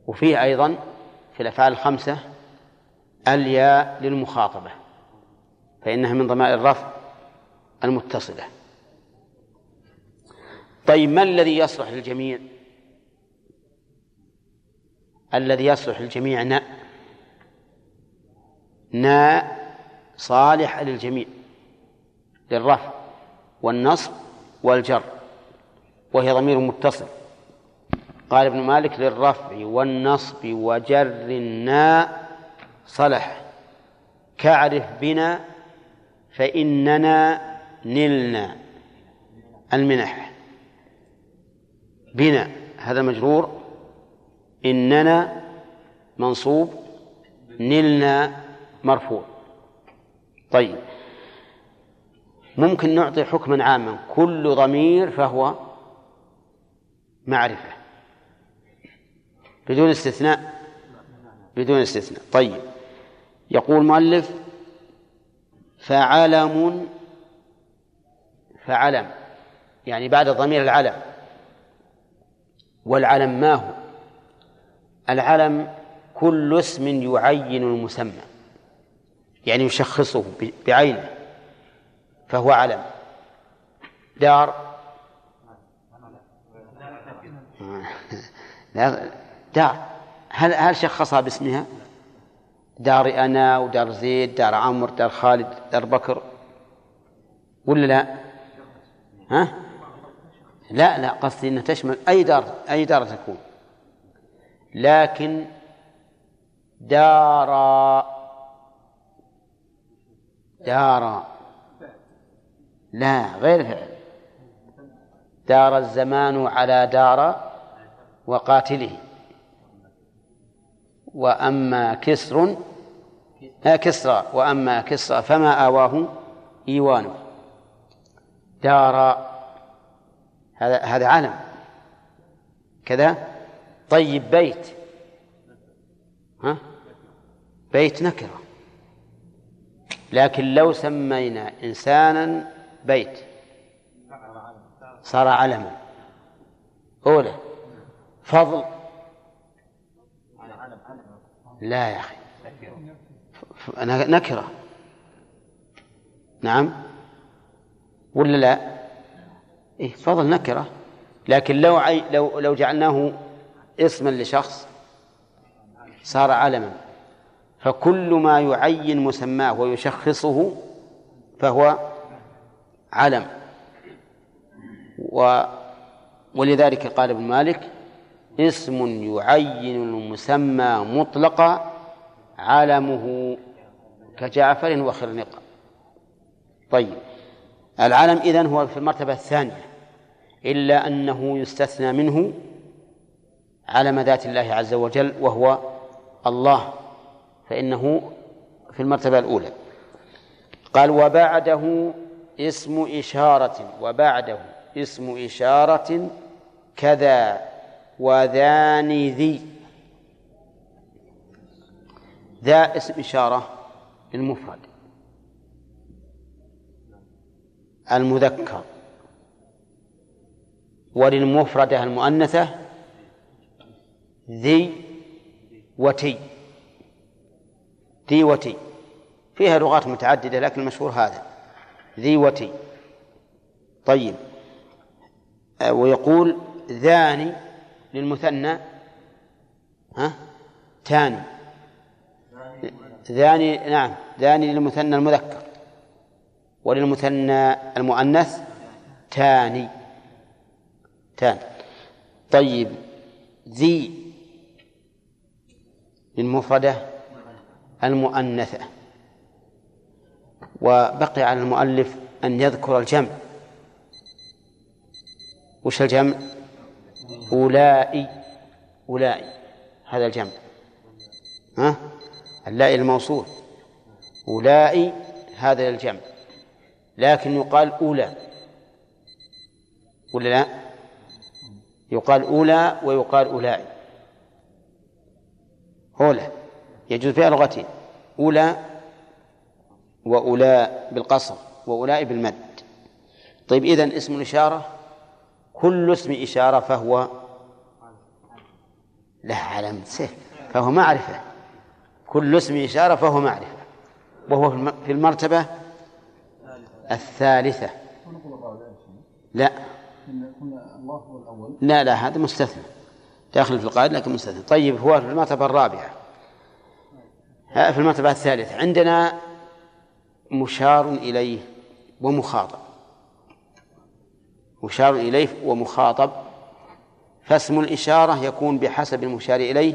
وفيه أيضا في الأفعال الخمسة الياء للمخاطبة. فإنها من ضمائر الرفع المتصلة. طيب ما الذي يصلح للجميع؟ الذي يصلح للجميع ناء ناء صالح للجميع. للرفع والنصب والجر. وهي ضمير متصل. قال ابن مالك للرفع والنصب وجر الناء صلح. كعرف بنا فإننا نلنا. المنح. بنا. هذا مجرور. إننا منصوب نلنا مرفوع. طيب. ممكن نعطي حكما عاما. كل ضمير فهو معرفة. بدون استثناء. بدون استثناء. طيب. يقول مؤلف فعلم فعلم. يعني بعد ضمير العلم. والعلم ما هو؟ العلم كل اسم يعين المسمى يعني يشخصه بعينه فهو علم دار لا دار هل هل شخصها باسمها؟ دار أنا ودار زيد دار عمرو دار خالد دار بكر ولا لا؟ ها؟ لا لا قصدي أنها تشمل أي دار أي دار تكون لكن دار دار لا غير فعل. دار الزمان على دار وقاتله. وأما كسر آه كسرى. وأما كسرى فما آواه إيوانه. دار هذا هذا علم كذا؟ طيب بيت. ها؟ بيت نكرة. لكن لو سمينا إنسانا بيت. صار علما. أولى. فضل. لا يا أخي. نكرة. نعم. ولا لا؟ إيه فضل نكرة. لكن لو عي لو لو جعلناه اسما لشخص صار علما فكل ما يعين مسماه ويشخصه فهو علم. و ولذلك قال ابن مالك اسم يعين المسمى مطلقا علمه كجعفر وخرنقة طيب العلم إذن هو في المرتبة الثانية إلا أنه يستثنى منه علم ذات الله عز وجل وهو الله فإنه في المرتبة الأولى. قال وبعده اسم إشارة وبعده اسم إشارة كذا وذان ذي. ذا اسم إشارة للمفرد. المذكر. وللمفردة المؤنثة ذي وتي. ذي وتي. فيها لغات متعددة لكن المشهور هذا. ذي وتي. طيب. آه، ويقول ذاني للمثنى. ها؟ تاني ذاني نعم. ذاني للمثنى المذكر. وللمثنى المؤنث تاني تان طيب. ذي للمفردة المؤنثة. وبقي على المؤلف أن يذكر الجمع. وش الجمع؟ أولئي. أولئي. هذا الجمع. ها؟ اللائي الموصول. أولئي. هذا الجمع. لكن يقال أولى. ولا لا؟ يقال أولى ويقال أولاء أولى يجوز فيها لغتين أولى وأولاء بالقصر وأولاء بالمد. طيب إذن اسم الإشارة كل اسم إشارة فهو له علامة سيف فهو معرفة. كل اسم إشارة فهو معرفة. وهو في المرتبة الثالثة. لا. لا لا هذا مستثنى. داخل في القاعدة لكن مستثنى. طيب هو في المرتبة الرابعة. في المرتبة الثالثة. عندنا مشار إليه ومخاطب. مشار إليه ومخاطب. فاسم الإشارة يكون بحسب المشار إليه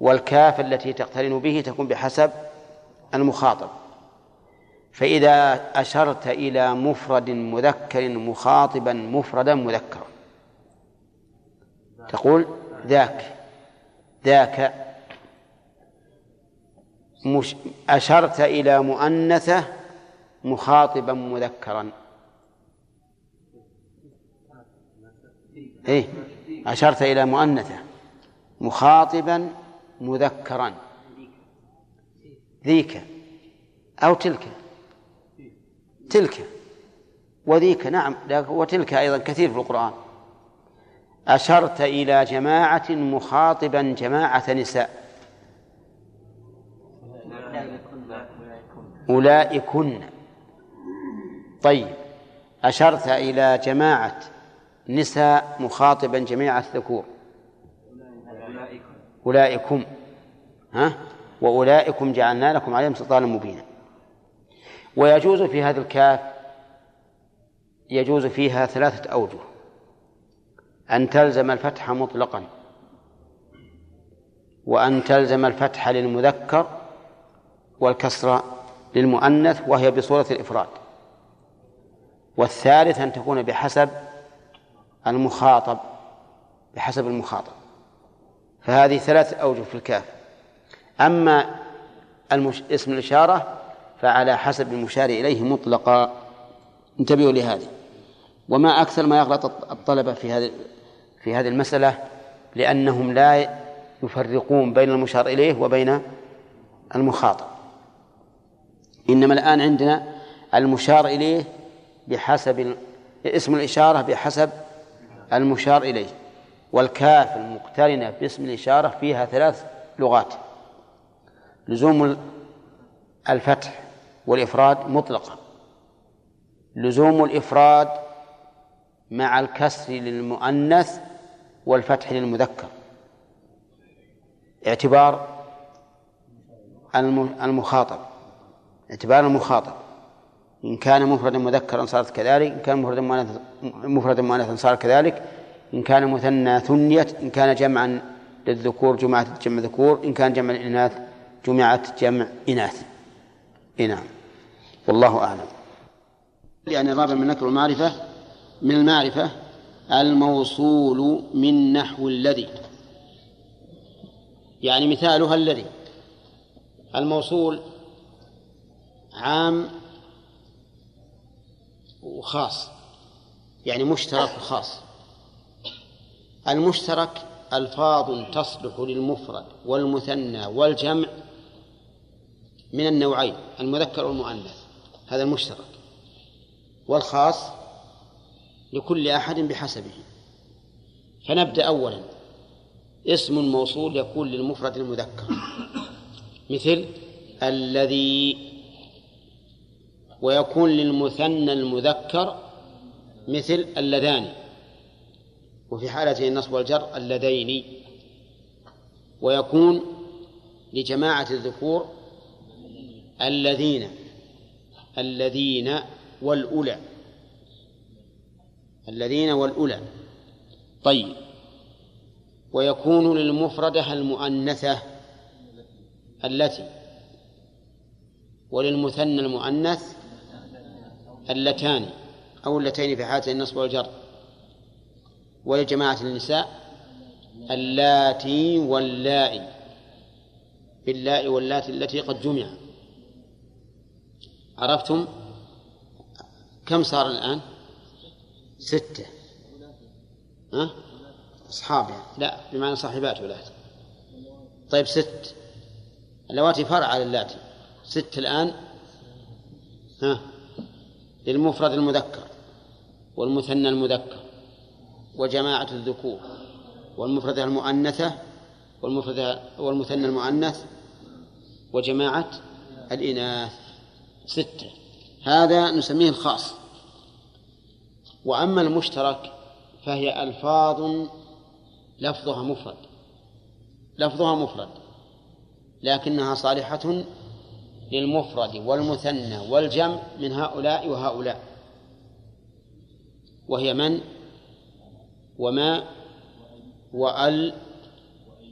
والكاف التي تقترن به تكون بحسب المخاطب. فإذا أشرت إلى مفرد مذكر مخاطبا مفردا مذكرا. تقول ذاك ذاك مش أشرت إلى مؤنثة مخاطبا مذكرا. إيه أشرت إلى مؤنثة مخاطبا مذكرا. ذيك أو تلك. تلك. وذيك نعم وتلك أيضا كثير في القرآن. أشرت إلى جماعة مخاطبا جماعة نساء. أولئكن. طيب أشرت إلى جماعة نساء مخاطبا جميع الذكور. أولئكم. ها؟ وأولئكم جعلنا لكم عليهم سلطانا مبينا. ويجوز في هذا الكاف يجوز فيها ثلاثة أوجه. أن تلزم الفتح مطلقا وأن تلزم الفتح للمذكر والكسر للمؤنث وهي بصورة الإفراد. والثالث أن تكون بحسب المخاطب بحسب المخاطب. فهذه ثلاث أوجه في الكاف. أما المش... اسم الإشارة فعلى حسب المشار إليه مطلقا. انتبهوا لهذه. وما أكثر ما يغلط الطلبة في هذه في هذه المسألة لأنهم لا يفرقون بين المشار إليه وبين المخاطب. إنما الآن عندنا المشار إليه بحسب اسم الإشارة بحسب المشار إليه والكاف المقترنة باسم الإشارة فيها ثلاث لغات. لزوم الفتح والإفراد مطلقا لزوم الإفراد مع الكسر للمؤنث والفتح للمذكر. اعتبار المخاطب. اعتبار المخاطب. إن كان مفردا مذكرا صارت كذلك إن كان مفردا مؤنثا مفردا مؤنثا صار كذلك إن كان مثنى ثنيت إن كان جمعا للذكور جمعت جمع ذكور إن كان جمع الإناث جمعت جمع إناث. نعم. والله أعلم. يعني الرابع من نكر المعرفة من المعرفة الموصول من نحو الذي. يعني مثالها الذي. الموصول عام وخاص. يعني مشترك وخاص. المشترك ألفاظ تصلح للمفرد والمثنى والجمع من النوعين المذكر والمؤنث. هذا المشترك. والخاص لكل أحد بحسبه. فنبدأ أولا. اسم موصول يكون للمفرد المذكر. مثل الذي ويكون للمثنى المذكر مثل اللذان. وفي حالته النصب والجر اللذين. ويكون لجماعة الذكور الذين الذين والأولى. الذين والأولى. طيب. ويكون للمفردة المؤنثة التي وللمثنى المؤنث اللتان أو اللتين في حالة النصب والجر. ولجماعة النساء اللاتي واللائي باللاء واللاتي التي قد جمع. عرفتم كم صار الآن؟ ستة. ها؟ أصحاب يعني. لا بمعنى صاحبات ولاتي طيب ست. اللواتي فرع على اللاتي. ست الآن. ها؟ للمفرد المذكر والمثنى المذكر وجماعة الذكور والمفردة المؤنثة والمفردة والمثنى المؤنث وجماعة الإناث. ستة. هذا نسميه الخاص. وأما المشترك فهي ألفاظ لفظها مفرد لفظها مفرد لكنها صالحة للمفرد والمثنى والجمع من هؤلاء وهؤلاء. وهي من؟ وما؟ وأل؟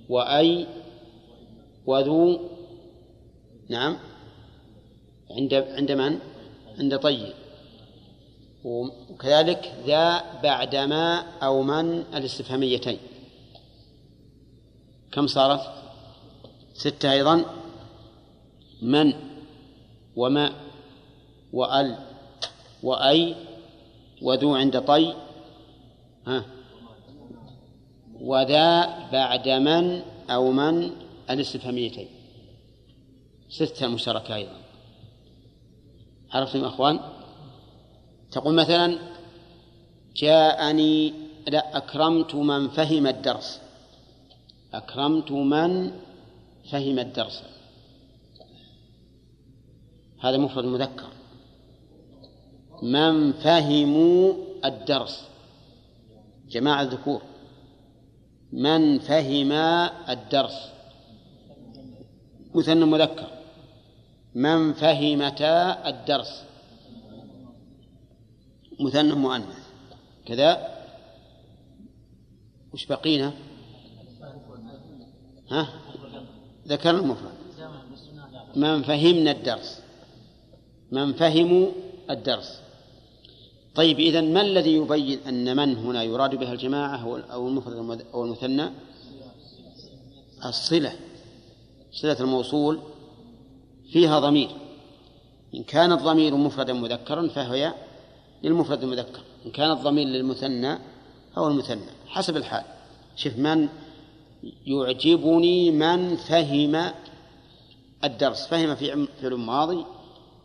وأي؟ وذو؟ نعم. عند عند من؟ عند طيب. وكذلك ذا بعد ما أو من الاستفهاميتين. كم صارت؟ ستة أيضا. من وما وأل وأي وذو عند طي. ها؟ وذا بعد من أو من الاستفهاميتين. ستة مشتركة أيضا. عرفتم أخوان؟ تقول مثلا جاءني لا أكرمت من فهم الدرس. أكرمت من فهم الدرس. هذا مفرد مذكر. من فهموا الدرس. جماعة الذكور. من فهم الدرس. مثنى مذكر. من فهمتا الدرس. مثنى مؤنث كذا. وش بقينا؟ ها؟ ذكر المفرد. من فهمنا الدرس. من فهموا الدرس. طيب إذا ما الذي يبين أن من هنا يراد بها الجماعة أو المفرد أو المثنى؟ الصلة. صلة الموصول فيها ضمير. إن كان الضمير مفردا مذكرا فهي للمفرد المذكر إن كان الضمير للمثنى أو المثنى حسب الحال. شوف من يعجبني من فهم الدرس فهم في فعل ماضي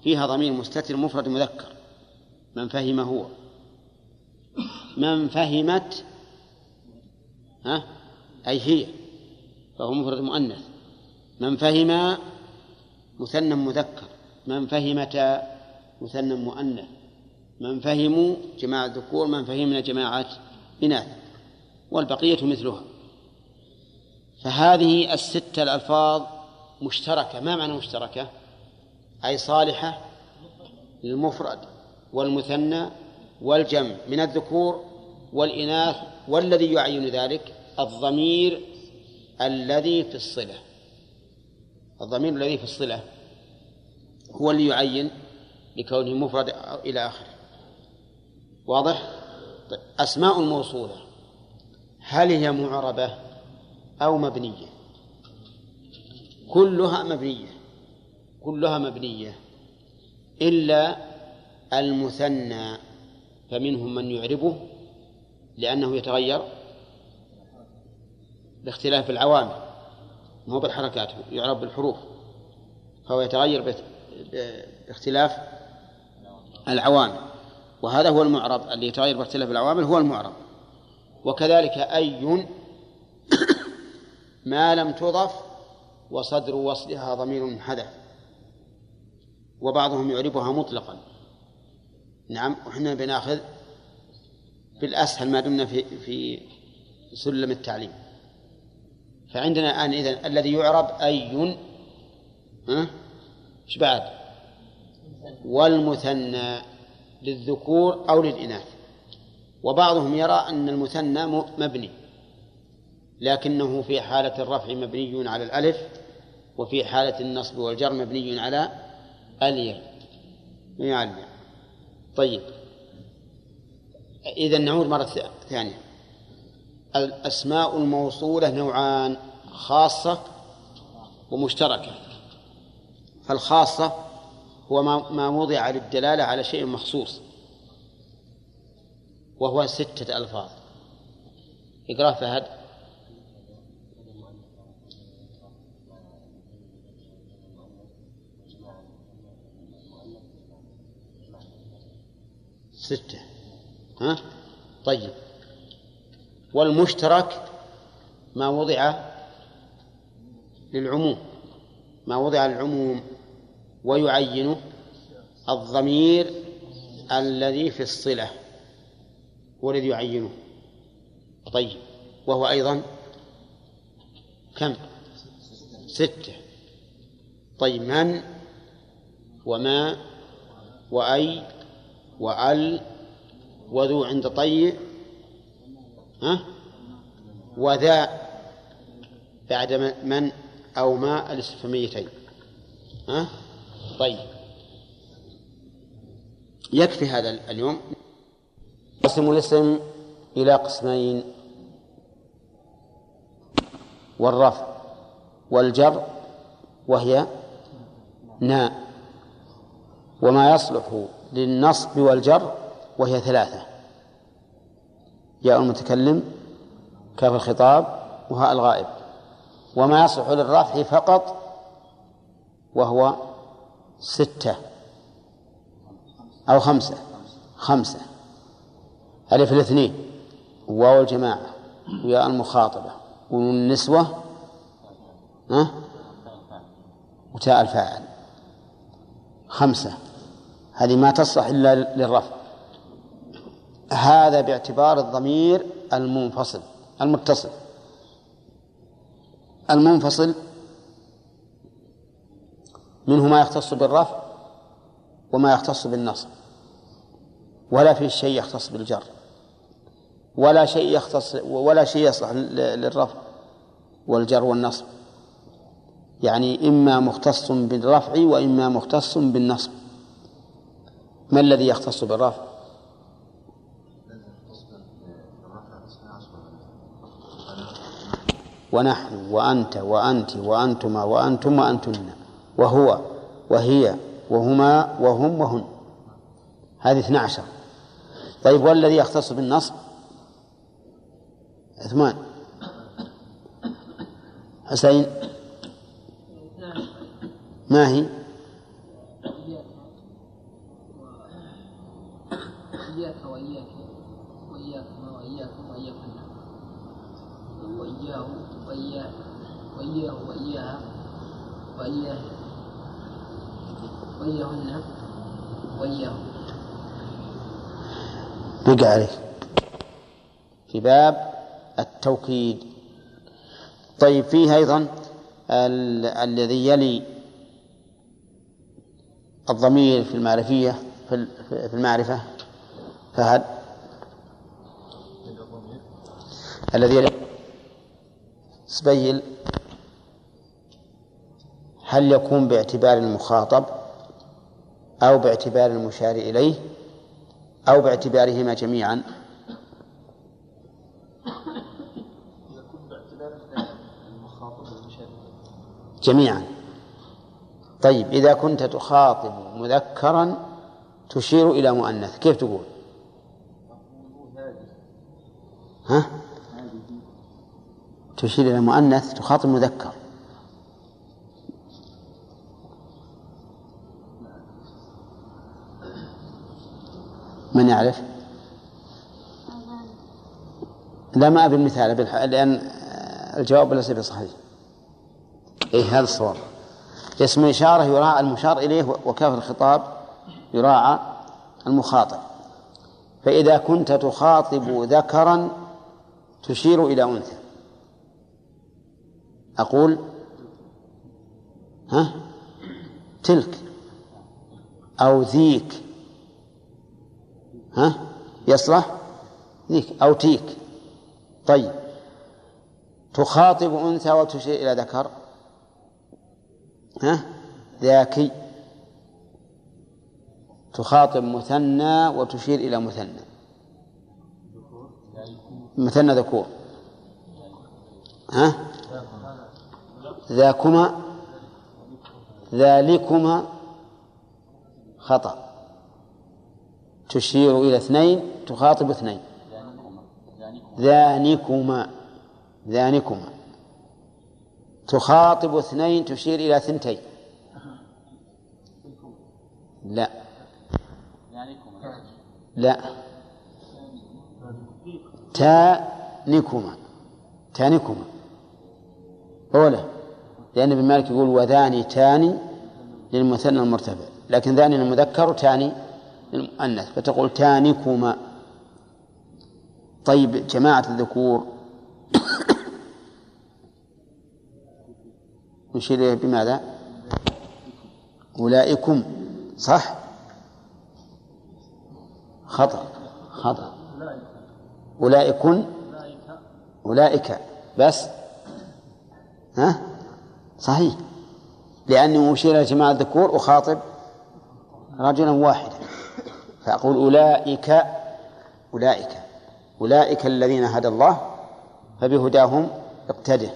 فيها ضمير مستتر مفرد مذكر. من فهم هو؟ من فهمت ها؟ أي هي؟ فهو مفرد مؤنث. من فهم مثنى مذكر من فهمت مثنى مؤنث. من فهموا جماعة ذكور من فهمنا جماعة إناث والبقية مثلها. فهذه الستة الألفاظ مشتركة. ما معنى مشتركة؟ أي صالحة للمفرد والمثنى والجمع من الذكور والإناث والذي يعين ذلك الضمير الذي في الصلة. الضمير الذي في الصلة هو اللي يعين لكونه مفرد إلى آخره. واضح؟ طيب. أسماء الموصولة هل هي معربة أو مبنية؟ كلها مبنية كلها مبنية إلا المثنى فمنهم من يعربه لأنه يتغير باختلاف العوامل مو بالحركات يعرب بالحروف فهو يتغير باختلاف العوامل وهذا هو المعرب اللي يتغير باختلاف العوامل هو المعرب وكذلك أي ما لم تضف وصدر وصلها ضمير حدث وبعضهم يعربها مطلقا. نعم وحنا بنأخذ بالأسهل ما دمنا في في سلم التعليم. فعندنا الآن إذن الذي يعرب أي ها؟ بعد؟ والمثنى. للذكور أو للإناث. وبعضهم يرى أن المثنى مبني لكنه في حالة الرفع مبني على الألف وفي حالة النصب والجر مبني على الياء. يعني طيب. إذا نعود مرة ثانية. الأسماء الموصولة نوعان خاصة ومشتركة. فالخاصة هو ما وضع للدلالة على شيء مخصوص وهو ستة ألفاظ. اقرأ فهد. ستة. ها؟ طيب. والمشترك ما وضع للعموم ما وضع للعموم. ويعينه الضمير الذي في الصلة هو الذي يعينه. طيب وهو أيضا كم؟ ستة. طيب من وما وأي وأل وذو عند طي ها؟ وذا بعد من أو ما الاستفهاميتين ها؟ طيب. يكفي هذا اليوم؟ قسم الاسم إلى قسمين. والرفع والجر وهي ناء. وما يصلح للنصب والجر وهي ثلاثة. ياء المتكلم كاف الخطاب وهاء الغائب. وما يصلح للرفع فقط وهو ستة. أو خمسة. خمسة. ألف الاثنين. واو الجماعة. وياء المخاطبة. والنسوة ها؟ وتاء الفاعل. خمسة. هذه ما تصلح إلا للرفع. هذا باعتبار الضمير المنفصل. المتصل. المنفصل منه ما يختص بالرفع وما يختص بالنصب ولا في شيء يختص بالجر ولا شيء يختص ولا شيء يصلح للرفع والجر والنصب. يعني إما مختص بالرفع وإما مختص بالنصب. ما الذي يختص بالرفع؟ ونحن وأنت وأنت وأنتما وأنتم وأنتن. وهو وهي وهما وهم وهن هذه اثنا عشر طيب والذي يختص بالنصب عثمان حسين ما هي إياك وإياك وإياكما وإياكم وإياكن وإياه وإياه وإياه وإياها وإياه وإياهن وإياه بقى عليه. في باب التوكيد. طيب فيه أيضا ال- الذي يلي الضمير في المعرفية في في المعرفة. فهد الذي يلي سبيل هل يكون باعتبار المخاطب؟ أو باعتبار المشار إليه أو باعتبارهما جميعا. جميعا. طيب إذا كنت تخاطب مذكرا تشير إلى مؤنث كيف تقول؟ ها؟ تشير إلى مؤنث تخاطب مذكر. من يعرف؟ لا ما أبي المثال لأن الجواب ليس بصحيح. أي هذا الصواب. اسم إشارة يراعى المشار إليه وكاف الخطاب يراعى المخاطب. فإذا كنت تخاطب ذكرا تشير إلى أنثى. أقول ها؟ تلك أو ذيك. ها؟ يصلح؟ ذيك أو تيك. طيب. تخاطب أنثى وتشير إلى ذكر. ها؟ ذاكي. تخاطب مثنى وتشير إلى مثنى. مثنى ذكور. ها؟ ذاكما ذلكما خطأ. تشير إلى اثنين تخاطب اثنين. ذانكما. ذانكما. تخاطب اثنين تشير إلى ثنتين. لا. لا. تانكما. تانكما. أولى لأن ابن مالك يقول وذاني تاني للمثنى المرتفع لكن ذاني للمذكر وتاني للمؤنث فتقول تانكما. طيب جماعة الذكور. نشير بماذا؟ أولئكم. صح؟ خطأ خطأ. أولئكن؟ أولئك. بس؟ ها؟ صحيح. لأني أشير إلى جماعة الذكور أخاطب رجلا واحدا. فأقول أولئك أولئك أولئك الذين هدى الله فبهداهم اقتده.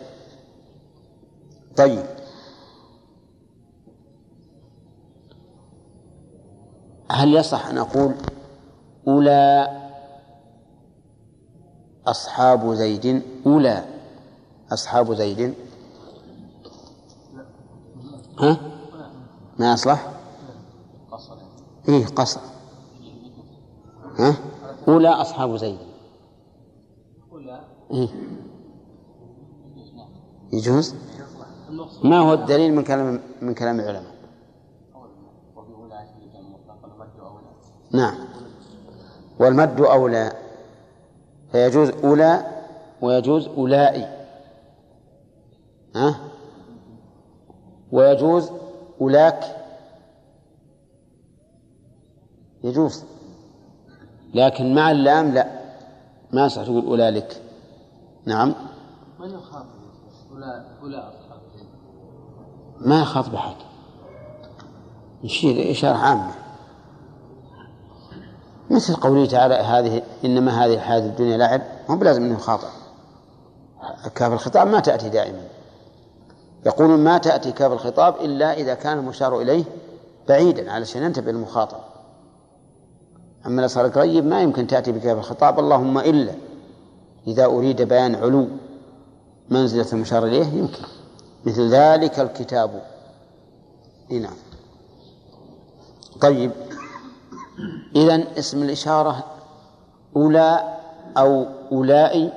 طيب. هل يصح أن أقول أولى أصحاب زيد؟ أولى أصحاب زيد. ها؟ ما أصلح؟ إيه قصر. ها؟ أولى أصحاب زيد إيه؟ يجوز؟ ما هو الدليل من كلام من كلام العلماء؟ نعم والمد أولى فيجوز أولى ويجوز أولئي ها ويجوز أولاك يجوز لكن مع اللام لا. ما يصح تقول أولئك. نعم. من يخاطب أصحاب ما يخاطب أحد. يشير إشارة عامة. مثل قوله تعالى هذه إنما هذه الحياة الدنيا لعب. مو بلازم أنه يخاطب. كاف الخطاب ما تأتي دائما. يقولون ما تأتي كاف الخطاب إلا إذا كان المشار إليه بعيدا علشان ينتبه المخاطب أما صار قريب ما يمكن تأتي بكاف الخطاب. اللهم إلا إذا أريد بيان علو منزلة المشار إليه يمكن. مثل ذلك الكتاب. نعم. طيب. إذا اسم الإشارة أولى أو أولئي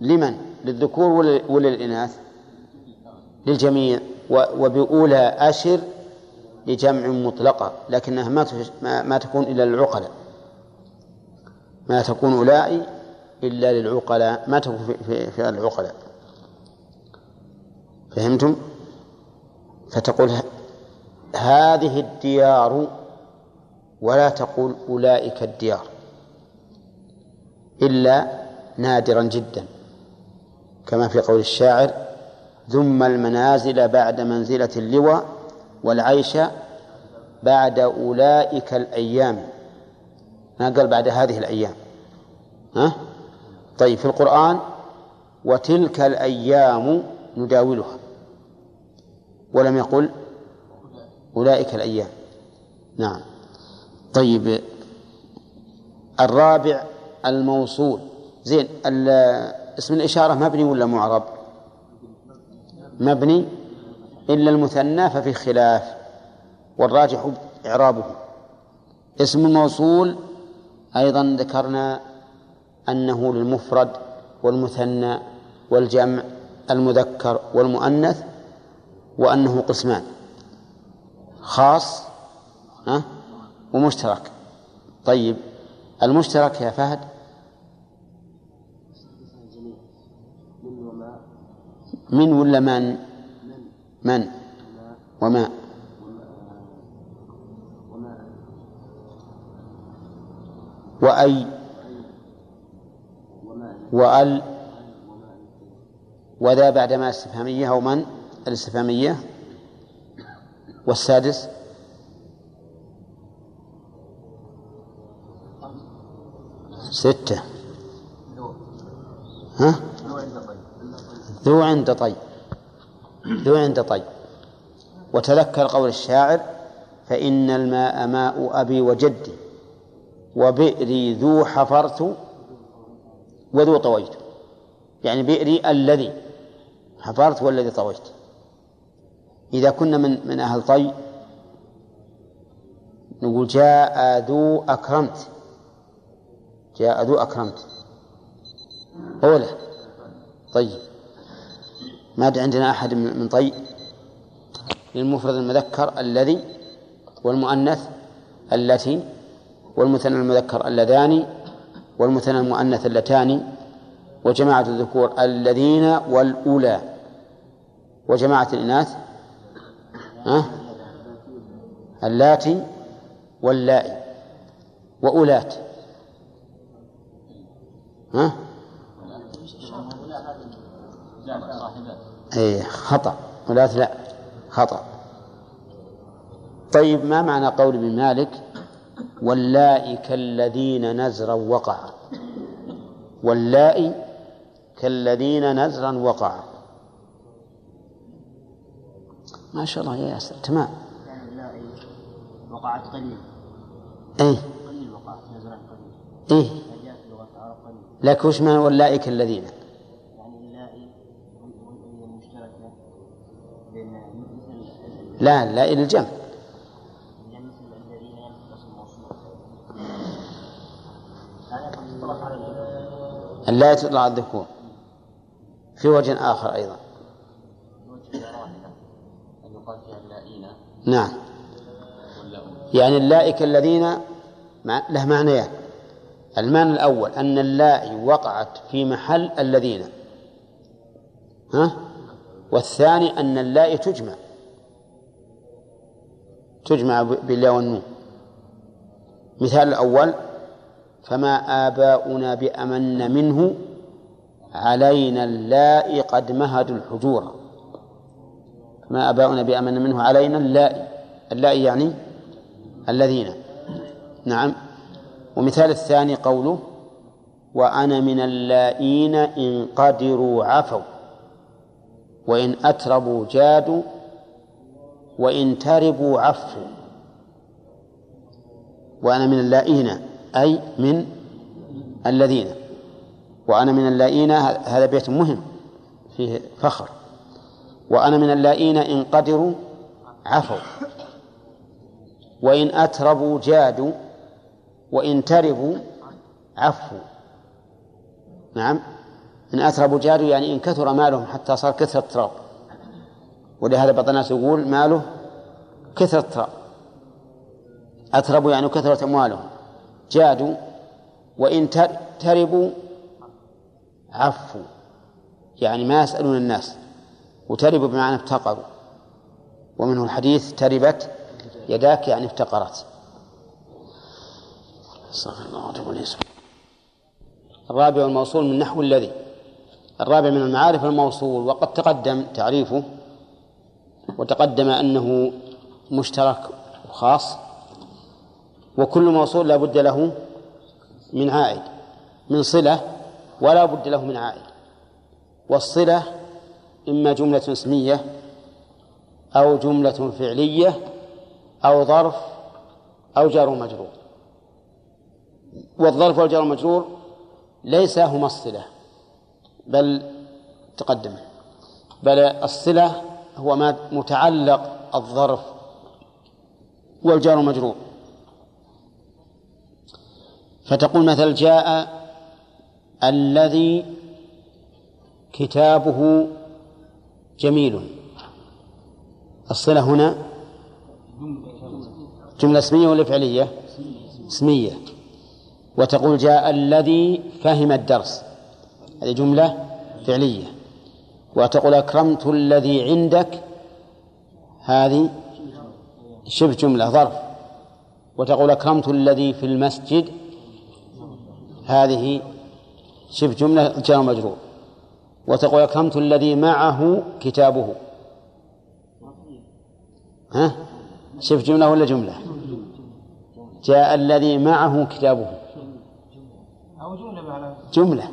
لمن؟ للذكور ولا للإناث؟ للجميع. وبأولى أشر لجمع مطلقة لكنها ما ما تكون إلا للعقلاء. ما تكون أولئي إلا للعقلاء ما تكون في, في, العقلاء. فهمتم؟ فتقول هذه الديار ولا تقول أولئك الديار إلا نادرا جدا. كما في قول الشاعر ثم المنازل بعد منزلة اللواء والعيش بعد أولئك الأيام. ما قال بعد هذه الأيام. ها؟ طيب في القرآن وتلك الأيام نداولها. ولم يقل أولئك الأيام. نعم. طيب الرابع الموصول. زين اسم الإشارة مبني ولا معرب مبني إلا المثنى ففي خلاف. والراجح إعرابه. اسم الموصول أيضا ذكرنا أنه للمفرد والمثنى والجمع المذكر والمؤنث وأنه قسمان خاص ومشترك. طيب المشترك يا فهد؟ من ولا من؟ من. وما؟ وأي؟ وأل؟ وذا بعد ما الاستفهامية أو من؟ الاستفهامية. والسادس؟ ستة. ها؟ ذو عند طي. ذو عند طي. وتذكر قول الشاعر فإن الماء ماء أبي وجدي. وبئري ذو حفرت وذو طويت. يعني بئري الذي حفرت والذي طويت. إذا كنا من من أهل طي نقول جاء ذو أكرمت. جاء ذو أكرمت. أولى. طيب. ما عندنا أحد من طي. للمفرد المذكر الذي والمؤنث التي والمثنى المذكر اللذان والمثنى المؤنث اللتان وجماعة الذكور الذين والأولى. وجماعة الإناث أه؟ اللاتي واللائي. وأولات. ها؟ أي خطأ. أولات لا خطأ. طيب ما معنى قول ابن مالك؟ واللائي كالذين نزرا وقع. واللائي كالذين نزرا وقع. ما شاء الله يا ياسر تمام. يعني اللائي وقعت قليل. إيه. قليل وقعت نزرا قليل. إيه. لكن وش معنى واللائي كالذين. يعني مثل لا اللائي للجمع يعني مثل الذين ينفق اسم الموصول هذا قد اصطلح على الذكور اللائي تطلع على الذكور. في وجه آخر أيضا. أن نعم. يعني اللائي كالذين مع- له معنيان. المعنى الأول أن اللائي وقعت في محل الذين. ها؟ والثاني أن اللائي تجمع. تجمع بالياء والنون. مثال الأول فما آباؤنا بأمن منه علينا اللائي قد مهدوا الحجور. ما آباؤنا بأمن منه علينا اللائي. اللائي يعني الذين. نعم. ومثال الثاني قوله وأنا من اللائين إن قدروا عفوا وإن أتربوا جادوا وإن تربوا عفوا. وأنا من اللائين. أي من الذين. وأنا من اللائين هذا بيت مهم فيه فخر. وأنا من اللائين إن قدروا عفوا. وإن أتربوا جادوا وإن تربوا عفوا. نعم. إن أتربوا جادوا يعني إن كثر مالهم حتى صار كثرة تراب ولهذا بعض الناس يقول ماله كثرة تراب أتربوا يعني كثرة أموالهم. جادوا وإن تر- تربوا عفوا يعني ما يسألون الناس. وتربوا بمعنى افتقروا. ومنه الحديث تربت يداك يعني افتقرت. أستغفر الله الرابع الموصول من نحو الذي. الرابع من المعارف الموصول. وقد تقدم تعريفه وتقدم أنه مشترك وخاص وكل موصول لا بد له من عائد من صلة ولا بد له من عائد. والصلة إما جملة اسمية أو جملة فعلية أو ظرف أو جار ومجرور والظرف والجار والمجرور ليس هما الصلة بل تقدم. بل الصلة هو ما متعلق الظرف والجار والمجرور فتقول مثل جاء الذي كتابه جميل. الصلة هنا جملة اسمية ولا فعلية؟ اسمية. وتقول جاء الذي فهم الدرس. هذه جملة فعلية. وتقول أكرمت الذي عندك. هذه شبه جملة ظرف. وتقول أكرمت الذي في المسجد. هذه شبه جملة جار مجرور. وتقول أكرمت الذي معه كتابه. ها؟ شبه جملة ولا جملة؟ جاء الذي معه كتابه. جملة.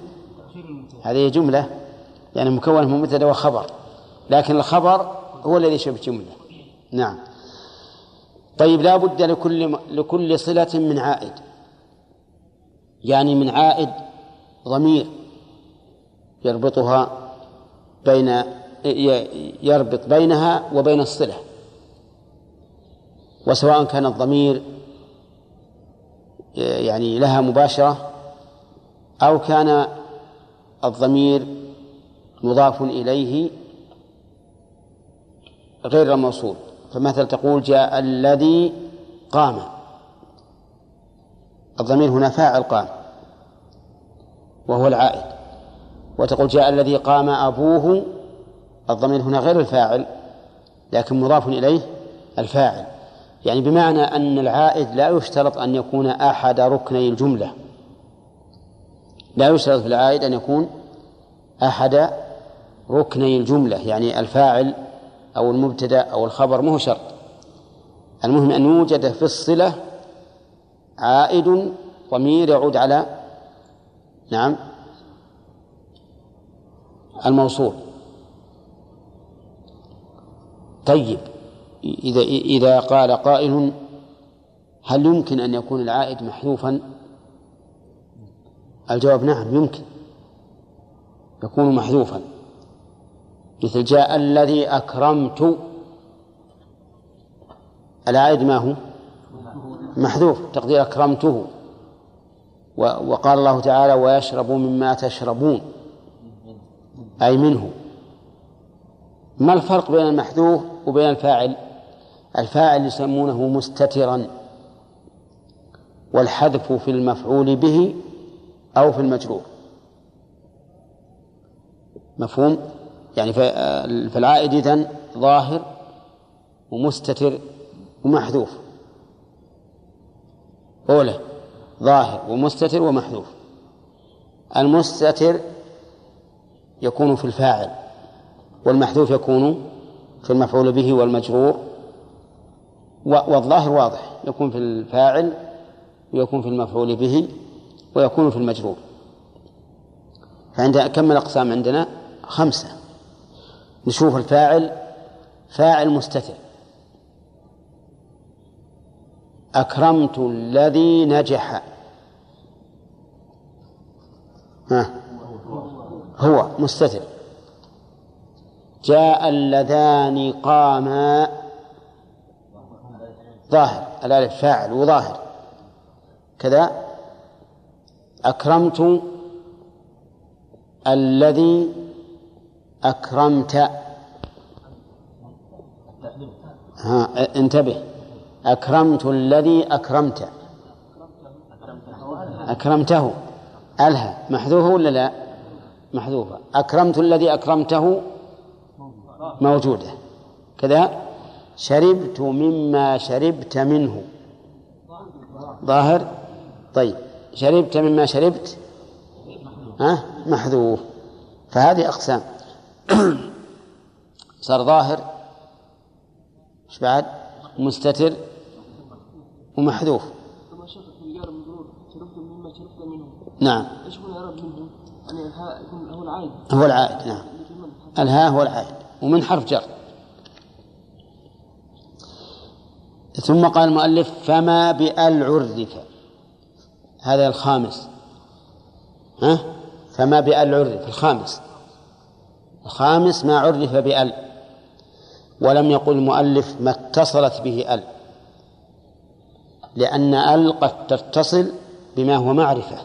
هذه جملة. يعني مكونة من مبتدأ وخبر. لكن الخبر هو الذي شبه جملة. نعم. طيب لا بد لكل لكل صلة من عائد. يعني من عائد ضمير يربطها بين يربط بينها وبين الصلة. وسواء كان الضمير يعني لها مباشرة أو كان الضمير مضاف إليه غير الموصول. فمثل تقول جاء الذي قام. الضمير هنا فاعل قام وهو العائد. وتقول جاء الذي قام أبوه الضمير هنا غير الفاعل لكن مضاف إليه الفاعل. يعني بمعنى أن العائد لا يشترط أن يكون أحد ركني الجملة. لا يشترط في العائد أن يكون أحد ركني الجملة يعني الفاعل أو المبتدأ أو الخبر مو شرط. المهم أن يوجد في الصلة عائد ضمير يعود على نعم الموصول طيب إذا إذا قال قائل هل يمكن أن يكون العائد محذوفا؟ الجواب نعم يمكن يكون محذوفا مثل جاء الذي أكرمت العائد ما هو؟ محذوف تقدير أكرمته. وقال الله تعالى ويشربوا مما تشربون. أي منه. ما الفرق بين المحذوف وبين الفاعل؟ الفاعل يسمونه مستترا. والحذف في المفعول به أو في المجرور. مفهوم؟ يعني فالعائد إذن ظاهر ومستتر ومحذوف. أولى ظاهر ومستتر ومحذوف. المستتر يكون في الفاعل والمحذوف يكون في المفعول به والمجرور والظاهر واضح يكون في الفاعل ويكون في المفعول به ويكون في المجرور. فعند كم الأقسام عندنا خمسة. نشوف الفاعل فاعل مستتر. أكرمت الذي نجح. ها؟ هو مستتر. جاء اللذان قاما. ظاهر. الألف فاعل وظاهر. كذا. أكرمت الذي أكرمت. ها انتبه. أكرمت الذي أكرمت. أكرمته. ألها محذوفة ولا لا؟ محذوفة أكرمت الذي أكرمته. موجودة. كذا. شربت مما شربت منه. ظاهر؟ طيب. شربت مما شربت؟ ها؟ محذوف. فهذه أقسام. صار ظاهر. إيش بعد؟ مستتر. ومحذوف. نعم. إيش هو الإعراب منه؟ يعني الهاء يكون هو العائد. هو العائد نعم. الهاء هو العائد. ومن حرف جر. ثم قال المؤلف فما بأل عرف هذا الخامس. ها؟ فما بأل عرف الخامس. الخامس ما عرف بأل. ولم يقل المؤلف ما اتصلت به أل. لأن أل قد تتصل بما هو معرفة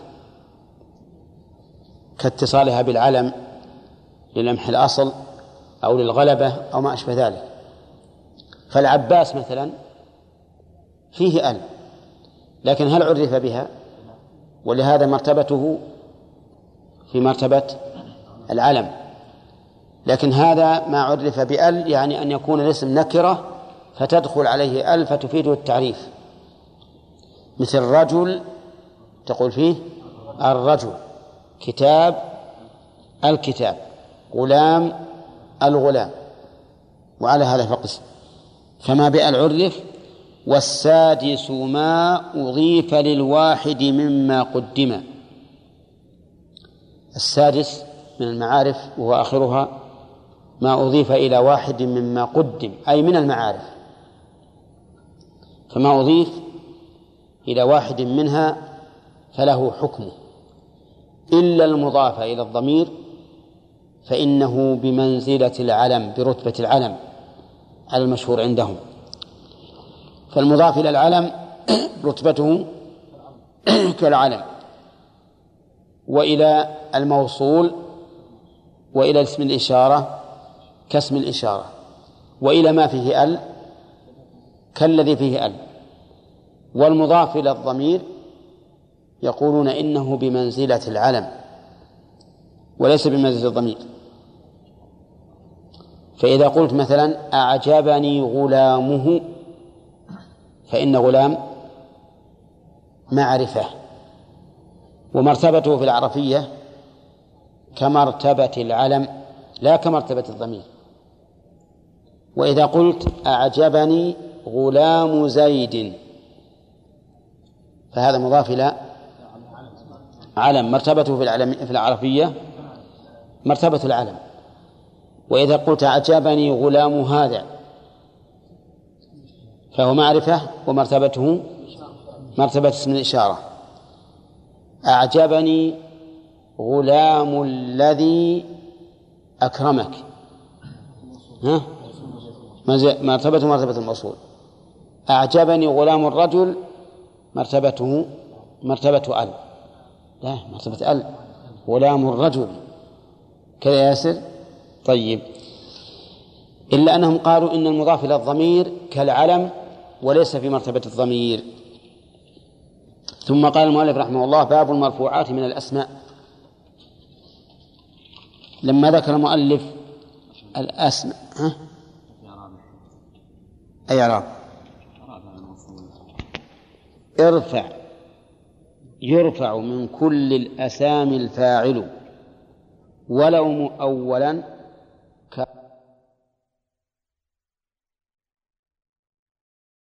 كاتصالها بالعلم للمح الأصل أو للغلبة أو ما أشبه ذلك. فالعباس مثلا فيه أل لكن هل عرف بها؟ ولهذا مرتبته في مرتبة العلم. لكن هذا ما عرف بأل يعني أن يكون الاسم نكرة فتدخل عليه أل فتفيده التعريف. مثل رجل تقول فيه الرجل كتاب الكتاب غلام الغلام وعلى هذا فقس. فما بأل عرف؟ والسادس ما أضيف للواحد مما قدم. السادس من المعارف وهو آخرها ما أضيف إلى واحد مما قدم أي من المعارف. فما أضيف إلى واحد منها فله حكمه. إلا المضاف إلى الضمير فإنه بمنزلة العلم برتبة العلم على المشهور عندهم. فالمضاف إلى العلم رتبته كالعلم. وإلى الموصول وإلى اسم الإشارة كاسم الإشارة. وإلى ما فيه ال كالذي فيه ال. والمضاف إلى الضمير يقولون إنه بمنزلة العلم وليس بمنزلة الضمير. فإذا قلت مثلا أعجبني غلامه فإن غلام معرفة ومرتبته في العرفية كمرتبة العلم لا كمرتبة الضمير. وإذا قلت أعجبني غلام زيد فهذا مضاف إلى علم مرتبته في العلم في العرفية مرتبة العلم. وإذا قلت أعجبني غلام هذا فهو معرفة ومرتبته مرتبة اسم الإشارة. أعجبني غلام الذي أكرمك. ها؟ مرتبة مرتبة الموصول. أعجبني غلام الرجل مرتبته مرتبة ال. لا مرتبة ال. غلام الرجل. كذا ياسر؟ طيب. إلا أنهم قالوا إن المضاف إلى الضمير كالعلم وليس في مرتبة الضمير. ثم قال المؤلف رحمه الله باب المرفوعات من الأسماء. لما ذكر المؤلف الأسماء ها؟ أي إعراب ارفع يرفع من كل الأسامي الفاعل. ولو مؤولا